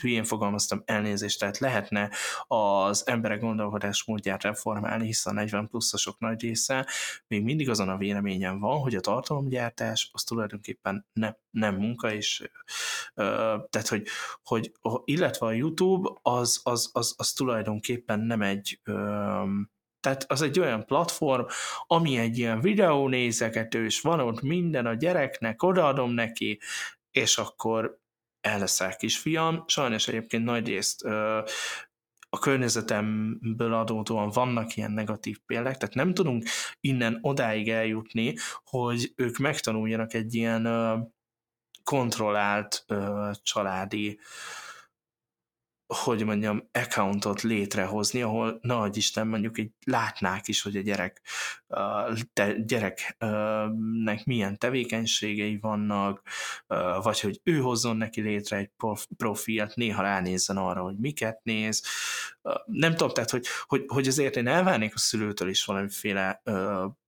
S1: hülyén fogalmaztam, elnézést, tehát lehetne az emberek gondolkodásmódját reformálni, hiszen a 40 pluszosok nagy része még mindig azon a véleményen van, hogy a tartalomgyártás az tulajdonképpen ne, nem munka, és tehát, hogy, hogy illetve a YouTube az, az, az, az tulajdonképpen nem egy tehát az egy olyan platform, ami egy ilyen videónézegetős, van ott minden a gyereknek, odaadom neki, és akkor el leszel kisfiam. Sajnos egyébként nagy részt a környezetemből adódóan vannak ilyen negatív példák, tehát nem tudunk innen odáig eljutni, hogy ők megtanuljanak egy ilyen kontrollált családi hogy mondjam, accountot létrehozni, ahol nagy Isten mondjuk így látnák is, hogy a gyerek, te, gyereknek milyen tevékenységei vannak, vagy hogy ő hozzon neki létre egy profilt, néha ránézzen arra, hogy miket néz. Nem tudom, tehát, hogy, hogy, hogy azért én elvárnék a szülőtől is valamiféle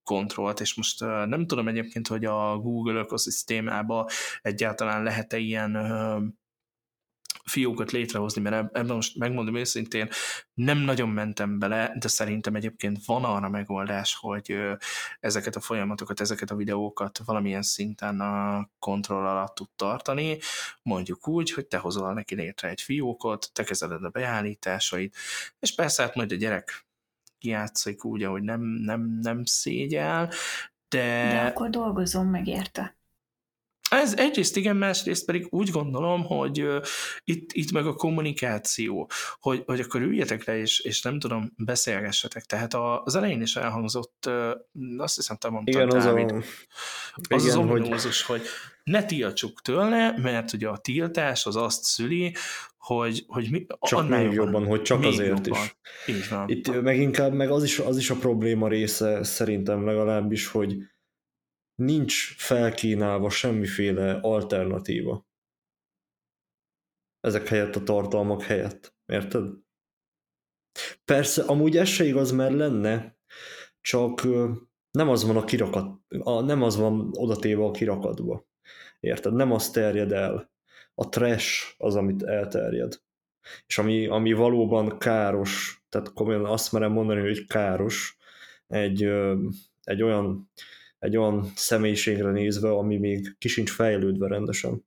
S1: kontrollt, és most nem tudom egyébként, hogy a Google ökoszisztémában egyáltalán lehet-e ilyen fiókat létrehozni, mert ebben most megmondom őszintén, nem nagyon mentem bele, de szerintem egyébként van arra megoldás, hogy ezeket a folyamatokat, ezeket a videókat valamilyen szinten a kontroll alatt tud tartani, mondjuk úgy, hogy te hozol neki létre egy fiókot, te kezeled a beállításait, és persze hát majd a gyerek kijátszik úgy, ahogy nem, nem, nem szégyel, de...
S3: De akkor dolgozom meg érte.
S1: Ez egyrészt igen, másrészt pedig úgy gondolom, hogy uh, itt, itt meg a kommunikáció, hogy, hogy akkor üljetek le, és, és nem tudom, beszélgessetek. Tehát az elején is elhangzott, uh, azt hiszem, te mondtad,
S2: Igen, az
S1: Dávid,
S2: a,
S1: az,
S2: igen,
S1: az
S2: hogy-
S1: ominózus, hogy ne tiltsuk tőle, mert ugye a tiltás az azt szüli, hogy, hogy mi,
S2: csak még jobban, hogy csak azért
S1: jobban.
S2: is.
S1: Így van.
S2: Itt meg inkább, meg az is, az is a probléma része szerintem legalábbis, hogy nincs felkínálva semmiféle alternatíva. Ezek helyett a tartalmak helyett. Érted? Persze, amúgy ez se igaz, mert lenne, csak nem az van a kirakat, a, nem az van odatéve a kirakatba. Érted? Nem az terjed el. A trash az, amit elterjed. És ami, ami valóban káros, tehát komolyan azt merem mondani, hogy káros egy, egy olyan egy olyan személyiségre nézve, ami még kisincs fejlődve rendesen.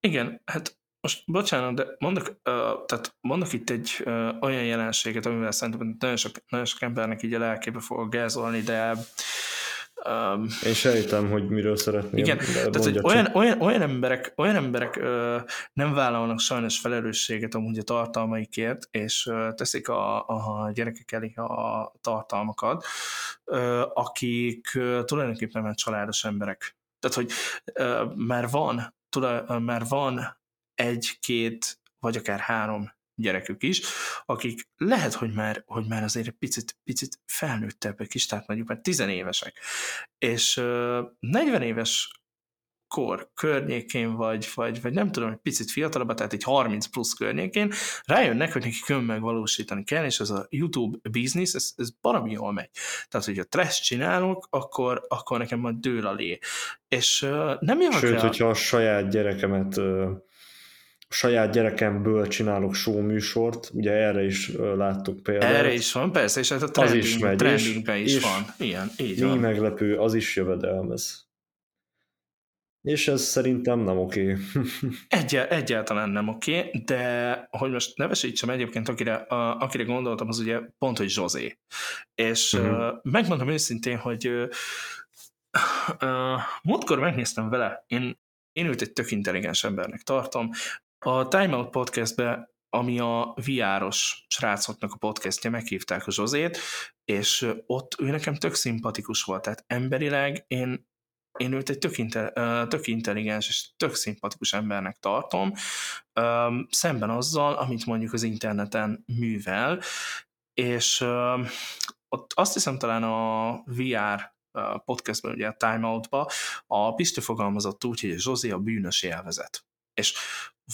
S1: Igen, hát most bocsánat, de mondok, uh, tehát mondok itt egy uh, olyan jelenséget, amivel szerintem nagyon sok, nagyon sok embernek így a lelkébe fog gázolni, de um,
S2: Én sejtem, hogy miről szeretném.
S1: igen, tehát hogy olyan, olyan, olyan emberek, olyan emberek ö, nem vállalnak sajnos felelősséget amúgy a tartalmaikért, és ö, teszik a, a gyerekek elé a tartalmakat, ö, akik ö, tulajdonképpen már családos emberek. Tehát, hogy ö, már van, tulaj, ö, már van egy-két, vagy akár három gyerekük is, akik lehet, hogy már, hogy már azért egy picit, picit felnőttebbek is, tehát mondjuk már tizenévesek. És ö, 40 éves kor környékén, vagy, vagy, vagy nem tudom, egy picit fiatalabb, tehát egy 30 plusz környékén, rájönnek, hogy neki kön megvalósítani kell, és ez a YouTube business, ez, ez baromi jól megy. Tehát, hogy a trash csinálok, akkor, akkor nekem majd dől a lé. És uh, nem jövök
S2: Sőt,
S1: rá...
S2: hogyha a saját gyerekemet a saját gyerekemből csinálok show műsort, ugye erre is láttuk példát.
S1: Erre is van, persze, és hát a
S2: Az
S1: trending,
S2: is megy,
S1: trendingben
S2: és-
S1: is
S2: és
S1: van. Igen, így
S2: Mi
S1: van.
S2: meglepő, az is jövedelmez. És ez szerintem nem oké. (laughs)
S1: Egyel, egyáltalán nem oké, de hogy most nevesítsem egyébként, akire, a, akire gondoltam, az ugye pont, hogy Zsozé. És
S2: Mhm.
S1: uh, megmondom őszintén, hogy uh, uh, múltkor megnéztem vele, én, én őt egy tök intelligens embernek tartom. A Time Out podcastbe, ami a VR-os srácoknak a podcastja, meghívták a Zsozét, és ott ő nekem tök szimpatikus volt, tehát emberileg én én őt egy tök, inte, tök intelligens és tök szimpatikus embernek tartom, szemben azzal, amit mondjuk az interneten művel, és ott azt hiszem talán a VR ö, podcastban, ugye a Time Out-ba, a Pisti fogalmazott úgy, hogy a Zsozi a bűnös élvezet. És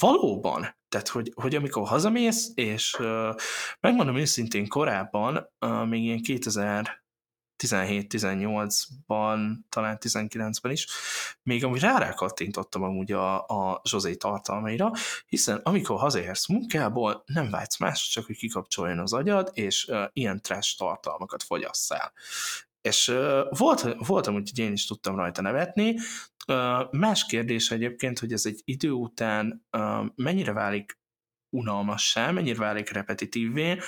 S1: valóban, tehát hogy, hogy amikor hazamész, és ö, megmondom őszintén korábban, ö, még ilyen 2000 17-18-ban, talán 19-ben is, még amúgy rá kattintottam amúgy a, a Zsozé tartalmaira, hiszen amikor hazaérsz munkából, nem vágysz más, csak hogy kikapcsoljon az agyad, és uh, ilyen trash tartalmakat fogyasszál. És volt, volt amúgy, hogy én is tudtam rajta nevetni. Más kérdés egyébként, hogy ez egy idő után mennyire válik unalmassá, mennyire válik repetitívvé,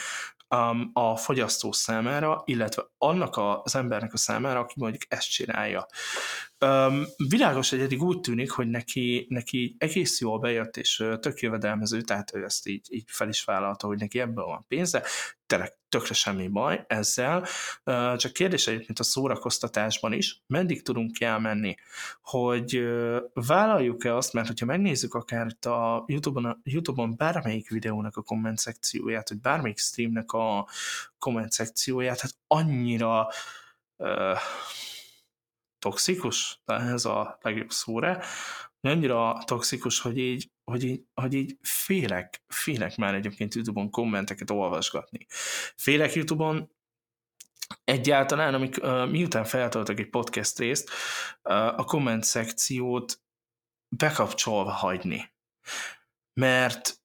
S1: um, a fogyasztó számára, illetve annak az embernek a számára, aki mondjuk ezt csinálja. Um, világos, hogy eddig úgy tűnik, hogy neki, neki egész jól bejött, és tök jövedelmező, tehát ő ezt így, így fel is vállalta, hogy neki ebből van pénze, tényleg tökre semmi baj ezzel, Ö, csak kérdés egyébként a szórakoztatásban is, meddig tudunk elmenni, hogy ö, vállaljuk-e azt, mert hogyha megnézzük akár itt a YouTube-on, a YouTube-on bármelyik videónak a komment szekcióját, vagy bármelyik streamnek a komment szekcióját, hát annyira uh, toxikus, de ez a legjobb szóra, annyira toxikus, hogy így, hogy így, hogy így félek, félek már egyébként YouTube-on kommenteket olvasgatni. Félek YouTube-on egyáltalán, amik, miután feltöltök egy podcast részt, a komment szekciót bekapcsolva hagyni. Mert,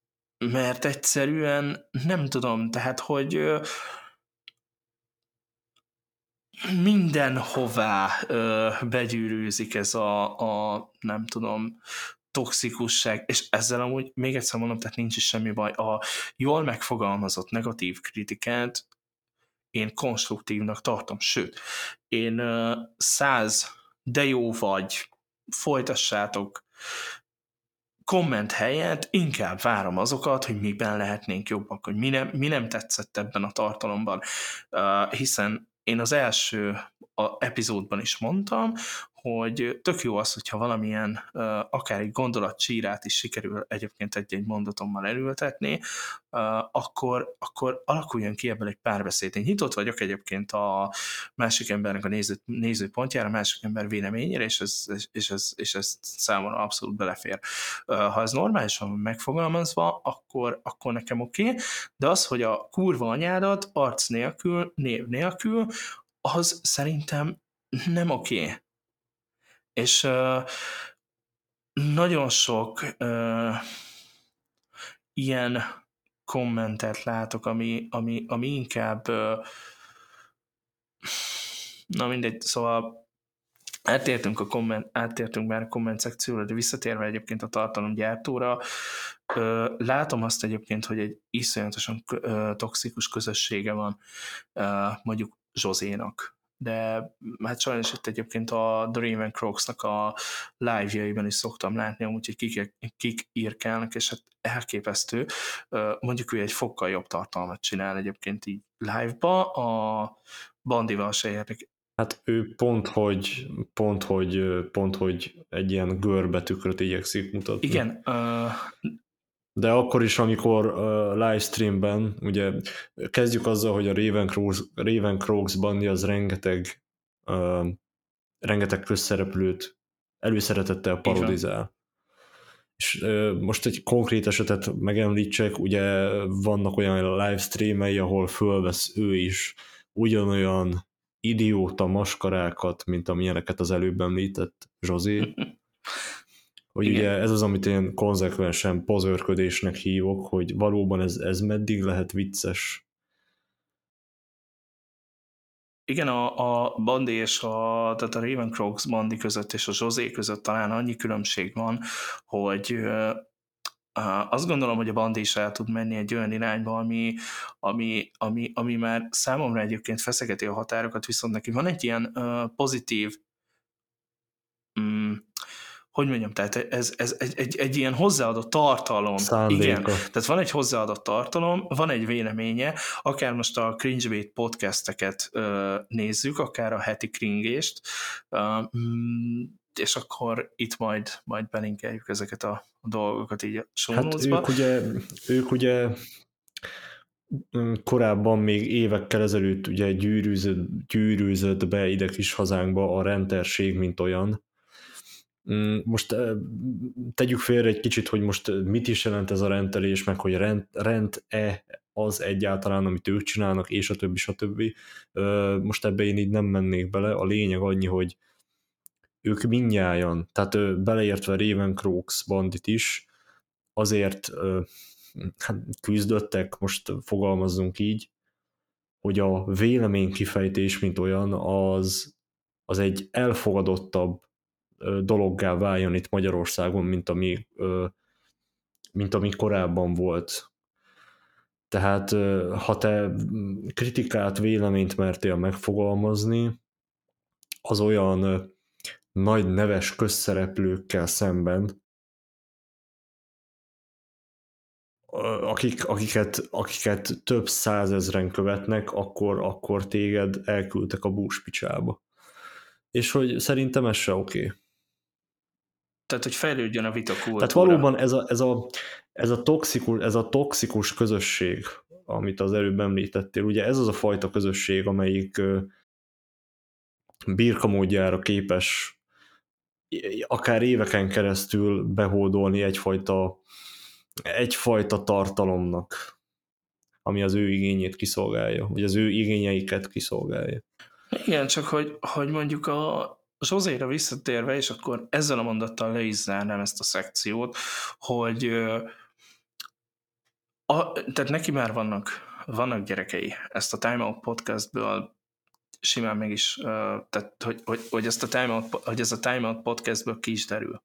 S1: mert egyszerűen nem tudom, tehát, hogy mindenhová ö, begyűrűzik ez a, a, nem tudom, toxikusság, és ezzel amúgy még egyszer mondom, tehát nincs is semmi baj. A jól megfogalmazott negatív kritikát én konstruktívnak tartom, sőt, én száz de jó vagy, folytassátok, komment helyett inkább várom azokat, hogy miben lehetnénk jobbak, hogy mi nem, mi nem tetszett ebben a tartalomban, uh, hiszen én az első epizódban is mondtam, hogy tök jó az, hogyha valamilyen akár egy gondolatcsírát is sikerül egyébként egy-egy mondatommal elültetni, akkor, akkor alakuljon ki ebből egy párbeszéd. Én nyitott vagyok egyébként a másik embernek a néző, nézőpontjára, a másik ember véleményére, és ez, és, ez, és ez számomra abszolút belefér. Ha ez normálisan megfogalmazva, akkor, akkor nekem oké, okay, de az, hogy a kurva anyádat arc nélkül, név nélkül, az szerintem nem oké. Okay. És nagyon sok ilyen kommentet látok, ami, ami, ami inkább na mindegy, szóval átértünk, a komment, átértünk már a komment szekcióra, de visszatérve egyébként a tartalomgyártóra, látom azt egyébként, hogy egy iszonyatosan toxikus közössége van mondjuk Zsozénak, de hát sajnos itt egyébként a The Raven Crocs-nak a live-jaiban is szoktam látni, amúgy, hogy kik, kik írkálnak, és hát elképesztő. Mondjuk ő egy fokkal jobb tartalmat csinál egyébként így live-ba, a Bandival se érnek.
S2: Hát ő pont, hogy, pont, hogy, pont, hogy egy ilyen görbetükröt igyekszik mutatni.
S1: Igen,
S2: de akkor is, amikor uh, livestreamben, ugye kezdjük azzal, hogy a Raven Crows, Raven Crows bandi az rengeteg uh, rengeteg közszereplőt előszeretettel parodizál. És uh, most egy konkrét esetet megemlítsek, ugye vannak olyan livestreamei, ahol fölvesz ő is ugyanolyan idióta maskarákat, mint amilyeneket az előbb említett Zsozé, (laughs) hogy Igen. ugye ez az, amit én konzekvensen pozőrködésnek hívok, hogy valóban ez, ez meddig lehet vicces.
S1: Igen, a, a Bandi és a, tehát a Raven Crocs Bandi között és a José között talán annyi különbség van, hogy azt gondolom, hogy a Bandi is el tud menni egy olyan irányba, ami, ami, ami, ami már számomra egyébként feszegeti a határokat, viszont neki van egy ilyen pozitív um, hogy mondjam, tehát ez, ez egy, egy, egy ilyen hozzáadott tartalom.
S2: Szándéka. Igen,
S1: tehát van egy hozzáadott tartalom, van egy véleménye, akár most a Cringebait podcasteket ö, nézzük, akár a heti kringést, ö, mm, és akkor itt majd, majd belinkeljük ezeket a, dolgokat így a
S2: hát ők ugye, ők ugye mm, korábban még évekkel ezelőtt ugye gyűrűzött, gyűrűzött be ide kis hazánkba a renderség, mint olyan, most tegyük félre egy kicsit, hogy most mit is jelent ez a rendelés, meg hogy rend, rend-e az egyáltalán, amit ők csinálnak, és a többi, stb. Most ebbe én így nem mennék bele. A lényeg annyi, hogy ők mindnyájan, tehát beleértve Raven Crocs bandit is, azért hát küzdöttek, most fogalmazzunk így, hogy a vélemény kifejtés, mint olyan, az, az egy elfogadottabb dologgá váljon itt Magyarországon, mint ami, mint ami korábban volt. Tehát ha te kritikát, véleményt mertél megfogalmazni, az olyan nagy neves közszereplőkkel szemben, akik, akiket, akiket több százezren követnek, akkor, akkor téged elküldtek a búspicsába. És hogy szerintem ez se oké. Okay.
S1: Tehát, hogy fejlődjön a vita kultúra.
S2: Tehát valóban ez a, ez a, ez a, toxikus, ez a toxikus közösség, amit az előbb említettél, ugye ez az a fajta közösség, amelyik birkamódjára képes akár éveken keresztül behódolni egyfajta, egyfajta tartalomnak, ami az ő igényét kiszolgálja, vagy az ő igényeiket kiszolgálja.
S1: Igen, csak hogy, hogy mondjuk a, Zsozéra visszatérve, és akkor ezzel a mondattal le is zárnám ezt a szekciót, hogy a, tehát neki már vannak, vannak gyerekei. Ezt a Time Out podcastből simán meg is, tehát hogy, hogy, hogy, ezt a Time Out, hogy ez a Time Out podcastből ki is derül.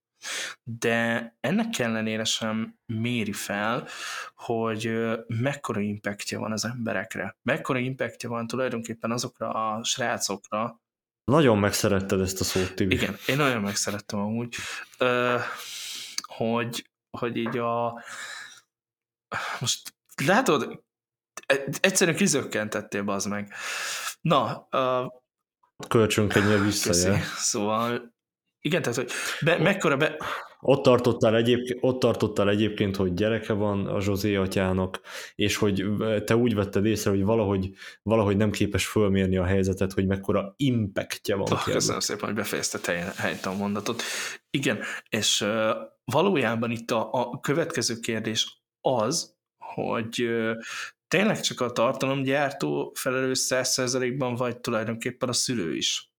S1: de ennek ellenére sem méri fel, hogy mekkora impactja van az emberekre. Mekkora impactja van tulajdonképpen azokra a srácokra,
S2: nagyon megszeretted ezt a szót, Tibi.
S1: Igen, én nagyon megszerettem amúgy, hogy, hogy így a most látod, egyszerűen kizökkentettél, az meg. Na, uh,
S2: Kölcsönk egy visszajel.
S1: Szóval, igen, tehát, hogy be, mekkora be...
S2: Ott tartottál, egyébként, ott tartottál egyébként, hogy gyereke van a Zsozé atyának, és hogy te úgy vetted észre, hogy valahogy, valahogy nem képes fölmérni a helyzetet, hogy mekkora impactja van.
S1: Oh, köszönöm szépen, hogy befejezte helyt a mondatot. Igen, és uh, valójában itt a, a következő kérdés az, hogy uh, tényleg csak a tartalomgyártó felelős 100%-ban, vagy tulajdonképpen a szülő is?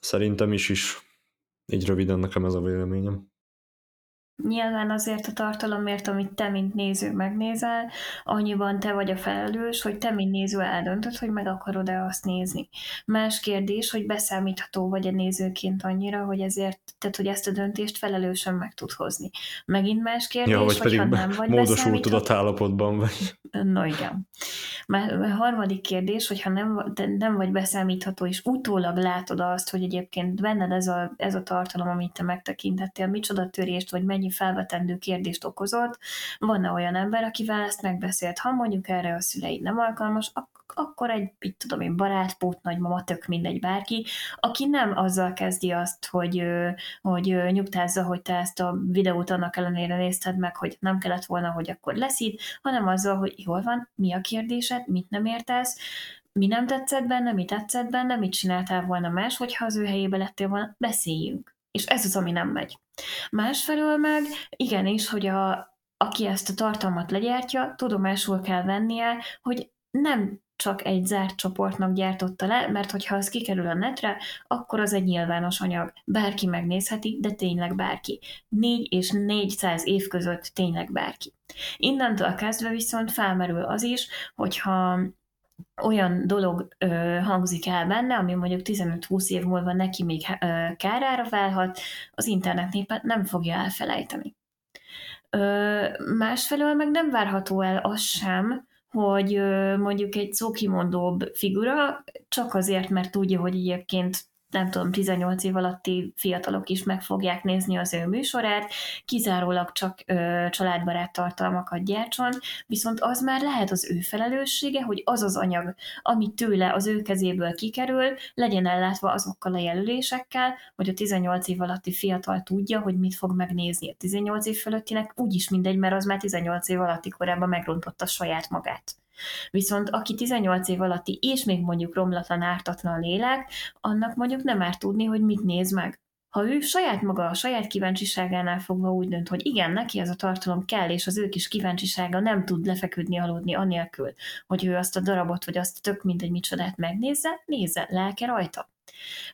S2: Szerintem is is. Így röviden nekem ez a véleményem.
S3: Nyilván azért a tartalomért, amit te, mint néző megnézel, annyiban te vagy a felelős, hogy te, mint néző eldöntöd, hogy meg akarod-e azt nézni. Más kérdés, hogy beszámítható vagy a nézőként annyira, hogy ezért, tehát hogy ezt a döntést felelősen meg tud hozni. Megint más kérdés,
S2: ja, vagy pedig ha nem (laughs) vagy módosult tudatállapotban vagy.
S3: No igen. Már harmadik kérdés, hogyha nem, nem vagy beszámítható, és utólag látod azt, hogy egyébként benned ez a, ez a tartalom, amit te megtekintettél, micsoda törést, vagy mennyi felvetendő kérdést okozott, van olyan ember, akivel ezt megbeszélt, ha mondjuk erre a szüleid nem alkalmas, ak- akkor egy, mit tudom én, barátpót, nagymama, tök mindegy bárki, aki nem azzal kezdi azt, hogy, hogy nyugtázza, hogy te ezt a videót annak ellenére nézted meg, hogy nem kellett volna, hogy akkor leszít, hanem azzal, hogy jól van, mi a kérdésed, mit nem értesz, mi nem tetszett benne, mi tetszett benne, mit csináltál volna más, hogyha az ő helyébe lettél volna, beszéljünk. És ez az, ami nem megy. Másfelől meg igenis, hogy a, aki ezt a tartalmat legyártja, tudomásul kell vennie, hogy nem csak egy zárt csoportnak gyártotta le, mert hogyha az kikerül a netre, akkor az egy nyilvános anyag. Bárki megnézheti, de tényleg bárki. 4 és 400 év között tényleg bárki. Innentől kezdve viszont felmerül az is, hogyha olyan dolog ö, hangzik el benne, ami mondjuk 15-20 év múlva neki még ö, kárára válhat, az internet népen nem fogja elfelejteni. Ö, másfelől meg nem várható el az sem, hogy ö, mondjuk egy szókimondóbb figura csak azért, mert tudja, hogy egyébként nem tudom, 18 év alatti fiatalok is meg fogják nézni az ő műsorát, kizárólag csak ö, családbarát tartalmakat gyártson, viszont az már lehet az ő felelőssége, hogy az az anyag, ami tőle az ő kezéből kikerül, legyen ellátva azokkal a jelölésekkel, hogy a 18 év alatti fiatal tudja, hogy mit fog megnézni. A 18 év fölöttinek úgyis mindegy, mert az már 18 év alatti korában megrontotta saját magát. Viszont aki 18 év alatti, és még mondjuk romlatlan, ártatlan lélek, annak mondjuk nem árt tudni, hogy mit néz meg. Ha ő saját maga a saját kíváncsiságánál fogva úgy dönt, hogy igen, neki ez a tartalom kell, és az ő kis kíváncsisága nem tud lefeküdni, aludni anélkül, hogy ő azt a darabot, vagy azt tök mindegy micsodát megnézze, nézze, lelke rajta.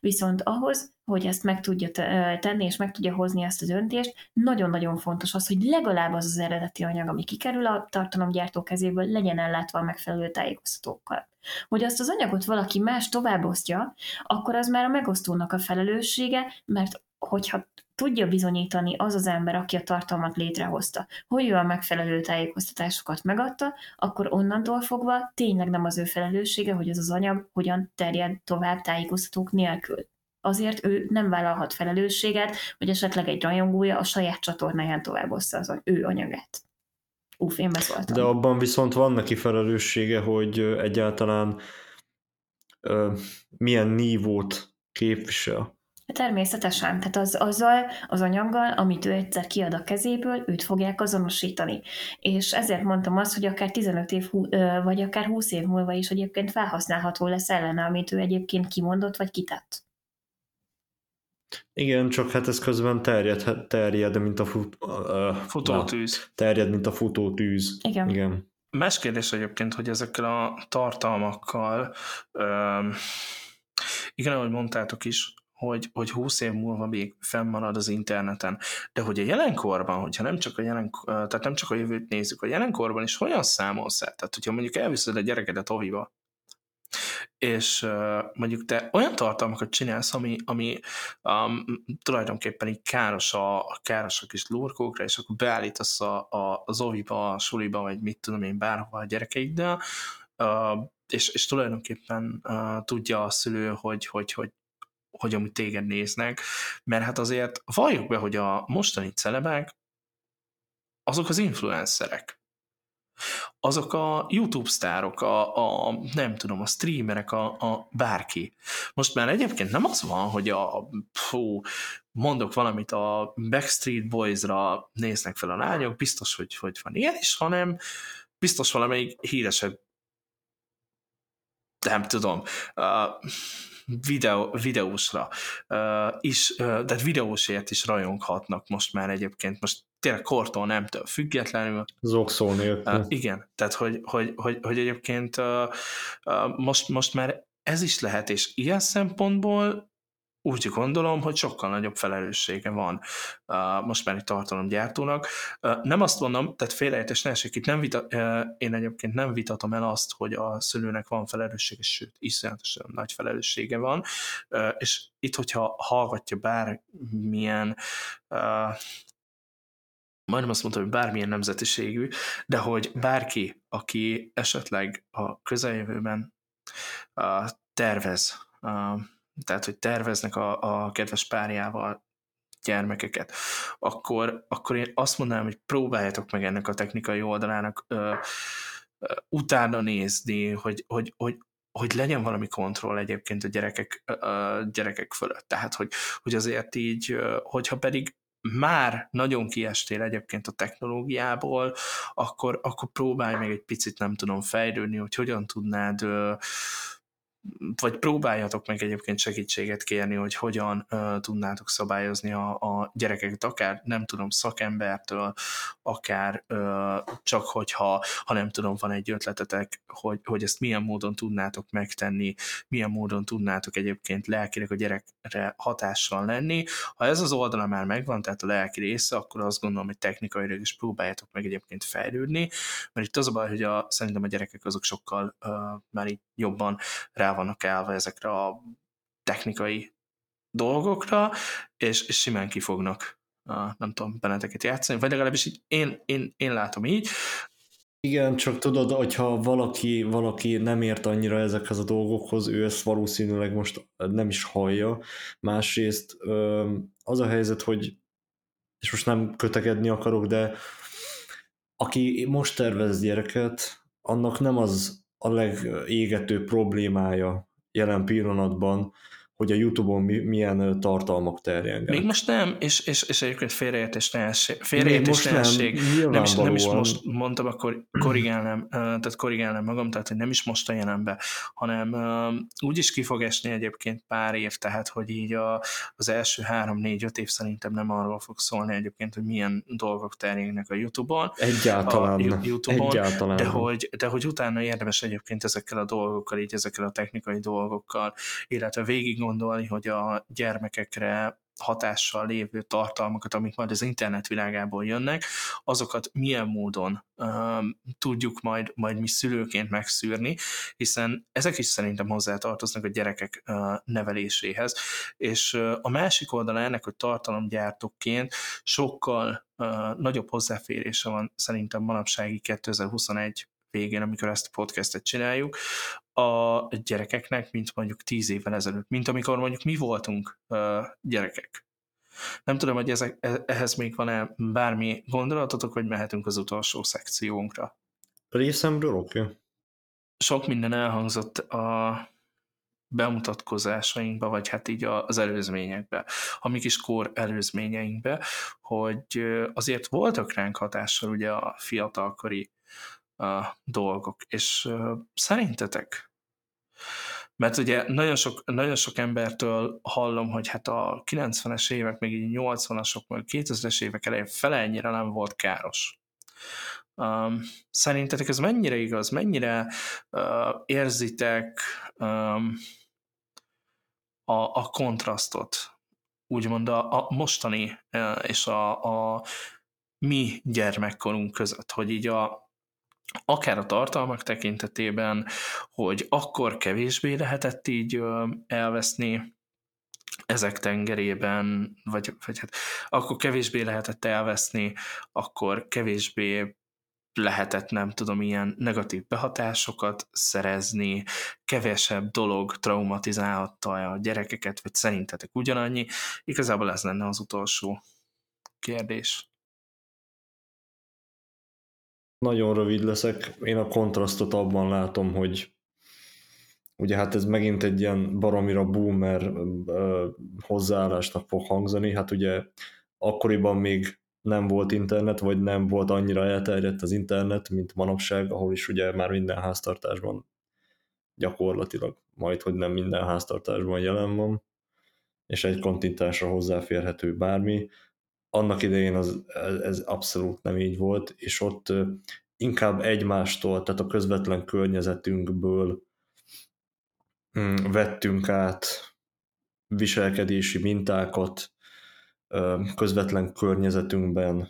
S3: Viszont ahhoz, hogy ezt meg tudja tenni, és meg tudja hozni ezt a döntést, nagyon-nagyon fontos az, hogy legalább az az eredeti anyag, ami kikerül a tartalomgyártó kezéből, legyen ellátva a megfelelő tájékoztatókkal. Hogy azt az anyagot valaki más továbbosztja, akkor az már a megosztónak a felelőssége, mert hogyha tudja bizonyítani az az ember, aki a tartalmat létrehozta, hogy ő a megfelelő tájékoztatásokat megadta, akkor onnantól fogva tényleg nem az ő felelőssége, hogy ez az anyag hogyan terjed tovább tájékoztatók nélkül. Azért ő nem vállalhat felelősséget, hogy esetleg egy rajongója a saját csatornáján továbbozta az ő anyagát. Uff, én beszóltam.
S2: De abban viszont van neki felelőssége, hogy egyáltalán ö, milyen nívót képvisel.
S3: Természetesen, tehát az, azzal az anyaggal, amit ő egyszer kiad a kezéből, őt fogják azonosítani. És ezért mondtam azt, hogy akár 15 év, vagy akár 20 év múlva is egyébként felhasználható lesz ellene, amit ő egyébként kimondott, vagy kitett.
S2: Igen, csak hát ez közben terjed, terjed mint a fut, uh,
S1: futótűz.
S2: terjed, mint a futótűz.
S3: Igen.
S2: Igen.
S1: Más kérdés egyébként, hogy ezekkel a tartalmakkal, um, igen, ahogy mondtátok is, hogy, hogy 20 év múlva még fennmarad az interneten. De hogy a jelenkorban, hogyha nem csak a, jelen, tehát nem csak a jövőt nézzük, a jelenkorban is hogyan számolsz el? Tehát, hogyha mondjuk elviszed a gyerekedet oviba, és mondjuk te olyan tartalmakat csinálsz, ami, ami um, tulajdonképpen így káros a, káros a kis lurkókra, és akkor beállítasz a, a, az oviba, a suliba, vagy mit tudom én, bárhova a gyerekeiddel, uh, és, és tulajdonképpen uh, tudja a szülő, hogy, hogy, hogy hogy amit téged néznek, mert hát azért valljuk be, hogy a mostani celebek azok az influencerek azok a YouTube sztárok, a, a nem tudom, a streamerek, a, a bárki. Most már egyébként nem az van, hogy a fú, mondok valamit a Backstreet Boys-ra néznek fel a lányok, biztos, hogy, hogy van ilyen is, hanem biztos valamelyik híresebb nem tudom, uh, videó, videósra uh, is, uh, tehát videósért is rajonghatnak most már egyébként, most tényleg kortól nemtől függetlenül.
S2: Zokszó nélkül.
S1: Uh, igen, tehát hogy, hogy, hogy, hogy egyébként uh, uh, most, most már ez is lehet, és ilyen szempontból úgy gondolom, hogy sokkal nagyobb felelőssége van uh, most már egy tartalomgyártónak. Uh, nem azt mondom, tehát félreértés ne esik, itt nem vita, uh, én egyébként nem vitatom el azt, hogy a szülőnek van felelőssége, sőt, iszonyatosan nagy felelőssége van, uh, és itt, hogyha hallgatja bármilyen uh, majdnem azt mondtam, hogy bármilyen nemzetiségű, de hogy bárki, aki esetleg a közeljövőben uh, tervez, uh, tehát hogy terveznek a, a kedves párjával gyermekeket, akkor, akkor én azt mondanám, hogy próbáljátok meg ennek a technikai oldalának uh, uh, utána nézni, hogy, hogy, hogy, hogy legyen valami kontroll egyébként a gyerekek, a gyerekek fölött. Tehát, hogy, hogy azért így, hogyha pedig már nagyon kiestél egyébként a technológiából, akkor, akkor próbálj meg egy picit, nem tudom, fejlődni, hogy hogyan tudnád vagy próbáljatok meg egyébként segítséget kérni, hogy hogyan uh, tudnátok szabályozni a, a gyerekeket, akár nem tudom, szakembertől, akár uh, csak hogyha, ha nem tudom, van egy ötletetek, hogy, hogy ezt milyen módon tudnátok megtenni, milyen módon tudnátok egyébként lelkileg a gyerekre hatással lenni. Ha ez az oldala már megvan, tehát a lelki része, akkor azt gondolom, hogy technikailag is próbáljátok meg egyébként fejlődni, mert itt az a baj, hogy a, szerintem a gyerekek azok sokkal uh, már így jobban rá vannak állva ezekre a technikai dolgokra, és, és simán kifognak nem tudom, benneteket játszani, vagy legalábbis így én, én, én látom így.
S2: Igen, csak tudod, hogyha valaki, valaki nem ért annyira ezekhez a dolgokhoz, ő ezt valószínűleg most nem is hallja. Másrészt az a helyzet, hogy és most nem kötekedni akarok, de aki most tervez gyereket, annak nem az a legégető problémája jelen pillanatban, hogy a Youtube-on milyen tartalmak terjengenek.
S1: Még most nem, és, és, és egyébként félreértés félreértés nem, nem, is, nem is most mondtam, akkor korrigálnám, tehát korrigálnám magam, tehát hogy nem is most a jelenbe, hanem úgy is ki fog esni egyébként pár év, tehát hogy így a, az első három-négy-öt év szerintem nem arról fog szólni egyébként, hogy milyen dolgok terjengnek a Youtube-on.
S2: Egyáltalán.
S1: A YouTube-on, Egyáltalán. De hogy, de hogy utána érdemes egyébként ezekkel a dolgokkal, így ezekkel a technikai dolgokkal, illetve végig gondolni, hogy a gyermekekre hatással lévő tartalmakat, amik majd az internet világából jönnek, azokat milyen módon um, tudjuk majd, majd mi szülőként megszűrni, hiszen ezek is szerintem hozzátartoznak a gyerekek uh, neveléséhez, és uh, a másik oldala ennek, hogy tartalomgyártóként sokkal uh, nagyobb hozzáférése van szerintem manapsági 2021 végén, amikor ezt a podcastet csináljuk, a gyerekeknek, mint mondjuk tíz évvel ezelőtt, mint amikor mondjuk mi voltunk uh, gyerekek. Nem tudom, hogy ezek, e, ehhez még van-e bármi gondolatotok, vagy mehetünk az utolsó szekciónkra.
S2: Részemről oké. Okay.
S1: Sok minden elhangzott a bemutatkozásainkba, vagy hát így az előzményekbe, a mi kis kor előzményeinkbe, hogy azért voltak ránk hatással ugye a fiatalkori uh, dolgok, és uh, szerintetek mert ugye nagyon sok, nagyon sok embertől hallom, hogy hát a 90-es évek, még így 80-asok, meg 2000-es évek elején fele ennyire nem volt káros. Um, szerintetek ez mennyire igaz? Mennyire uh, érzitek um, a, a kontrasztot, úgymond a, a mostani uh, és a, a mi gyermekkorunk között, hogy így a akár a tartalmak tekintetében, hogy akkor kevésbé lehetett így elveszni ezek tengerében, vagy, vagy hát akkor kevésbé lehetett elveszni, akkor kevésbé lehetett, nem tudom, ilyen negatív behatásokat szerezni, kevesebb dolog traumatizálhatta a gyerekeket, vagy szerintetek ugyanannyi? Igazából ez lenne az utolsó kérdés.
S2: Nagyon rövid leszek. Én a kontrasztot abban látom, hogy ugye hát ez megint egy ilyen baromira boomer hozzáállásnak fog hangzani. Hát ugye akkoriban még nem volt internet, vagy nem volt annyira elterjedt az internet, mint manapság, ahol is ugye már minden háztartásban gyakorlatilag, majd hogy nem minden háztartásban jelen van, és egy kontintásra hozzáférhető bármi. Annak idején az, ez abszolút nem így volt, és ott inkább egymástól, tehát a közvetlen környezetünkből mm, vettünk át viselkedési mintákat, közvetlen környezetünkben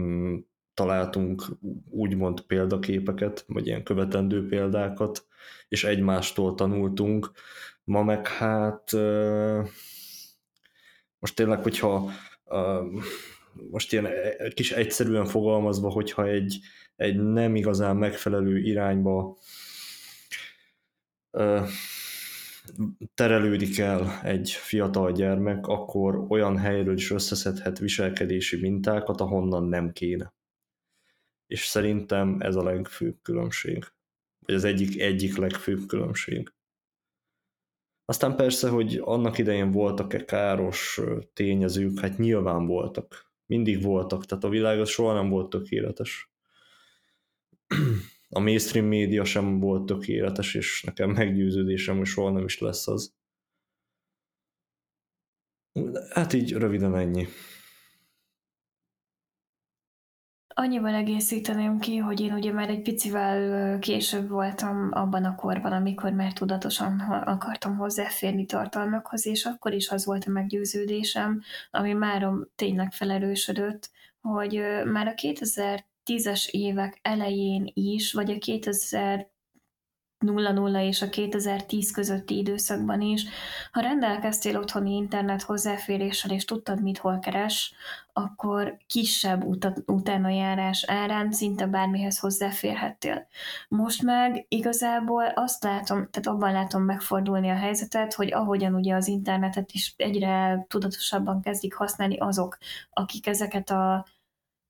S2: mm, találtunk úgymond példaképeket, vagy ilyen követendő példákat, és egymástól tanultunk. Ma meg hát most tényleg, hogyha most ilyen kis egyszerűen fogalmazva, hogyha egy, egy nem igazán megfelelő irányba terelődik el egy fiatal gyermek, akkor olyan helyről is összeszedhet viselkedési mintákat, ahonnan nem kéne. És szerintem ez a legfőbb különbség. Vagy az egyik, egyik legfőbb különbség. Aztán persze, hogy annak idején voltak-e káros tényezők, hát nyilván voltak. Mindig voltak, tehát a világ az soha nem volt tökéletes a mainstream média sem volt tökéletes, és nekem meggyőződésem, hogy soha nem is lesz az. Hát így röviden ennyi.
S3: Annyival egészíteném ki, hogy én ugye már egy picivel később voltam abban a korban, amikor már tudatosan akartam hozzáférni tartalmakhoz, és akkor is az volt a meggyőződésem, ami már tényleg felerősödött, hogy már a 2000 2010-es évek elején is, vagy a 2000 00 és a 2010 közötti időszakban is, ha rendelkeztél otthoni internet hozzáféréssel, és tudtad, mit hol keres, akkor kisebb utat, járás árán szinte bármihez hozzáférhettél. Most meg igazából azt látom, tehát abban látom megfordulni a helyzetet, hogy ahogyan ugye az internetet is egyre tudatosabban kezdik használni azok, akik ezeket a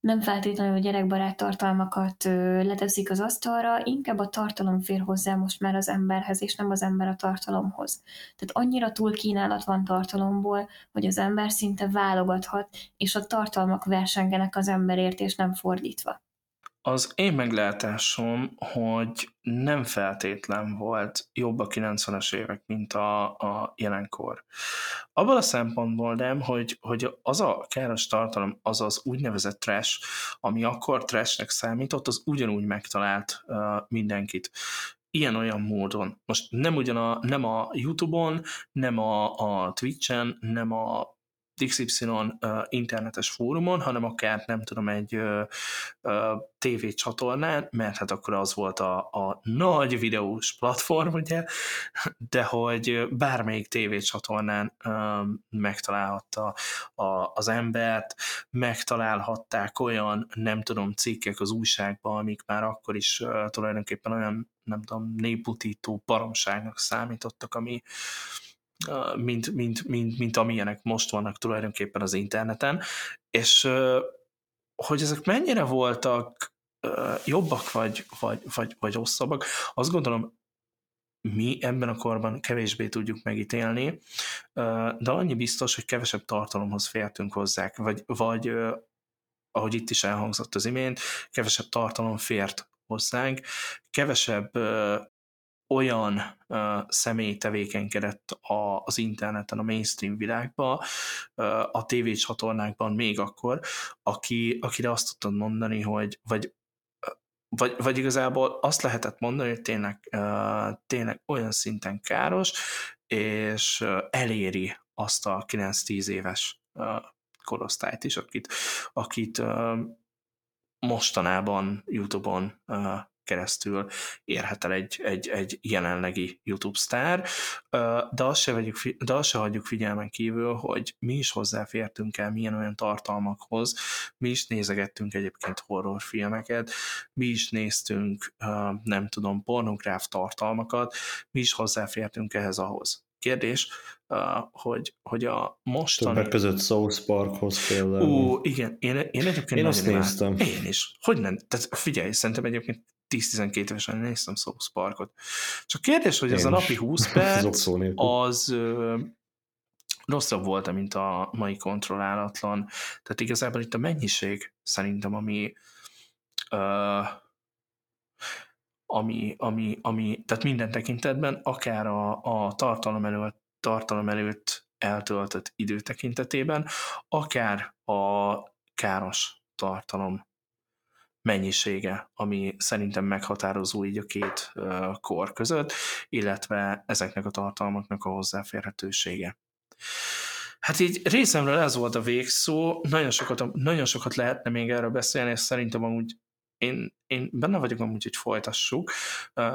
S3: nem feltétlenül gyerekbarát tartalmakat leteszik az asztalra, inkább a tartalom fér hozzá most már az emberhez, és nem az ember a tartalomhoz. Tehát annyira túl kínálat van tartalomból, hogy az ember szinte válogathat, és a tartalmak versengenek az emberért, és nem fordítva.
S1: Az én meglátásom, hogy nem feltétlen volt jobb a 90-es évek, mint a, a jelenkor. Abban a szempontból nem, hogy, hogy az a káros tartalom, az az úgynevezett trash, ami akkor trashnek számított, az ugyanúgy megtalált uh, mindenkit ilyen-olyan módon. Most nem ugyan a, nem a Youtube-on, nem a, a Twitch-en, nem a XY internetes fórumon, hanem akár nem tudom, egy TV csatornán, mert hát akkor az volt a, a nagy videós platform, ugye, de hogy bármelyik TV csatornán uh, megtalálhatta a, az embert, megtalálhatták olyan, nem tudom, cikkek az újságban, amik már akkor is tulajdonképpen olyan, nem tudom, néputító baromságnak számítottak, ami, mint, mint, mint, mint amilyenek most vannak tulajdonképpen az interneten, és hogy ezek mennyire voltak jobbak vagy, vagy, vagy, vagy rosszabbak, azt gondolom mi ebben a korban kevésbé tudjuk megítélni, de annyi biztos, hogy kevesebb tartalomhoz fértünk hozzá, vagy, vagy ahogy itt is elhangzott az imént, kevesebb tartalom fért hozzánk, kevesebb olyan uh, személy tevékenykedett a, az interneten, a mainstream világban, uh, a tévécsatornákban még akkor, aki, akire azt tudtad mondani, hogy vagy, vagy, vagy igazából azt lehetett mondani, hogy tényleg, uh, tényleg olyan szinten káros, és eléri azt a 9-10 éves korosztályt is, akit, akit mostanában YouTube-on keresztül érhet el egy, egy, egy jelenlegi YouTube sztár, de azt, se vegyük, de azt se hagyjuk figyelmen kívül, hogy mi is hozzáfértünk el milyen olyan tartalmakhoz, mi is nézegettünk egyébként horrorfilmeket, mi is néztünk, nem tudom, pornográf tartalmakat, mi is hozzáfértünk ehhez ahhoz. Kérdés, hogy, hogy a mostani...
S2: Többek között South Parkhoz például.
S1: Ú, igen, én, én egyébként
S2: Én azt néztem.
S1: Én is. Hogy nem? Tehát figyelj, szerintem egyébként 10-12 évesen néztem South Parkot. Csak kérdés, hogy ez a napi 20 perc, (laughs) az ö, rosszabb volt, mint a mai kontrollálatlan. Tehát igazából itt a mennyiség szerintem, ami ö, ami, ami, ami, tehát minden tekintetben, akár a, a tartalom, előtt, tartalom előtt eltöltött idő tekintetében, akár a káros tartalom mennyisége, ami szerintem meghatározó így a két kor között, illetve ezeknek a tartalmaknak a hozzáférhetősége. Hát így részemről ez volt a végszó, nagyon sokat, nagyon sokat lehetne még erről beszélni, és szerintem amúgy én, én benne vagyok amúgy, hogy folytassuk,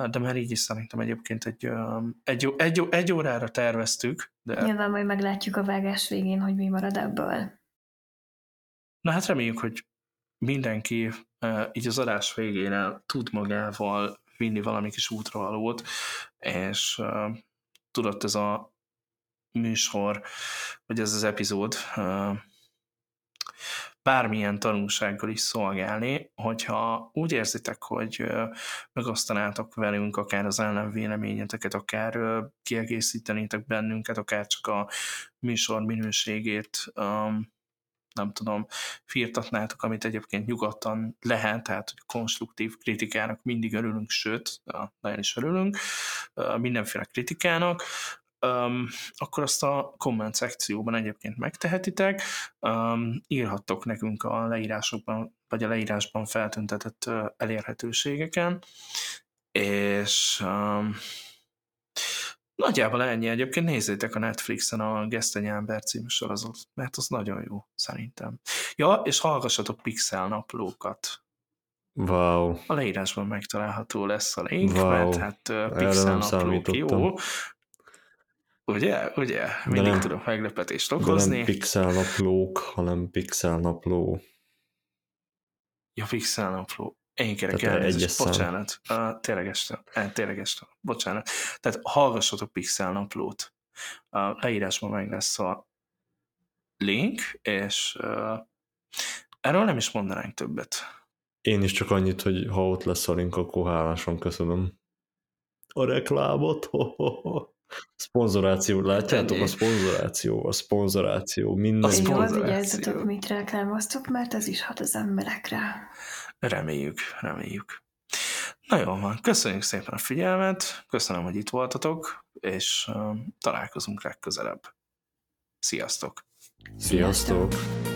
S1: de már így is szerintem egyébként egy, egy, egy, egy órára terveztük. De...
S3: Nyilván majd meglátjuk a vágás végén, hogy mi marad ebből.
S1: Na hát reméljük, hogy mindenki így az adás végére tud magával vinni valami kis útravalót, és tudott ez a műsor, vagy ez az epizód bármilyen tanulsággal is szolgálni, hogyha úgy érzitek, hogy megosztanátok velünk akár az ellenvéleményeteket, akár kiegészítenétek bennünket, akár csak a műsor minőségét nem tudom, firtatnátok, amit egyébként nyugodtan lehet, tehát hogy konstruktív kritikának mindig örülünk, sőt, nagyon is örülünk, mindenféle kritikának, um, akkor azt a komment szekcióban egyébként megtehetitek, um, írhattok nekünk a leírásokban, vagy a leírásban feltüntetett uh, elérhetőségeken, és um, Nagyjából ennyi. Egyébként nézzétek a Netflixen a Gesztenyi ember című sorozat, mert az nagyon jó, szerintem. Ja, és hallgassatok Pixel naplókat.
S2: Wow.
S1: A leírásban megtalálható lesz a link, wow. mert hát uh, Pixel naplók jó. Ugye? Ugye? Mindig nem, tudok meglepetést okozni.
S2: De nem Pixel naplók, hanem Pixel napló.
S1: Ja, Pixel napló. Én kérek elnézést, bocsánat. Uh, tényleg este, uh, tényleg este, bocsánat. Tehát hallgassatok Pixel naplót. A uh, leírásban meg lesz a link, és uh, erről nem is mondanánk többet.
S2: Én is csak annyit, hogy ha ott lesz a link, akkor hálásan köszönöm. A reklámot. (laughs) Szponzoráció, látjátok? A szponzoráció, a szponzoráció, minden. A
S3: szponzoráció. Jól vigyázzatok, mit reklámoztok, mert ez is hat az emberekre.
S1: Reméljük, reméljük. Na jó van, köszönjük szépen a figyelmet, köszönöm, hogy itt voltatok, és találkozunk legközelebb. Sziasztok!
S2: Sziasztok! Sziasztok.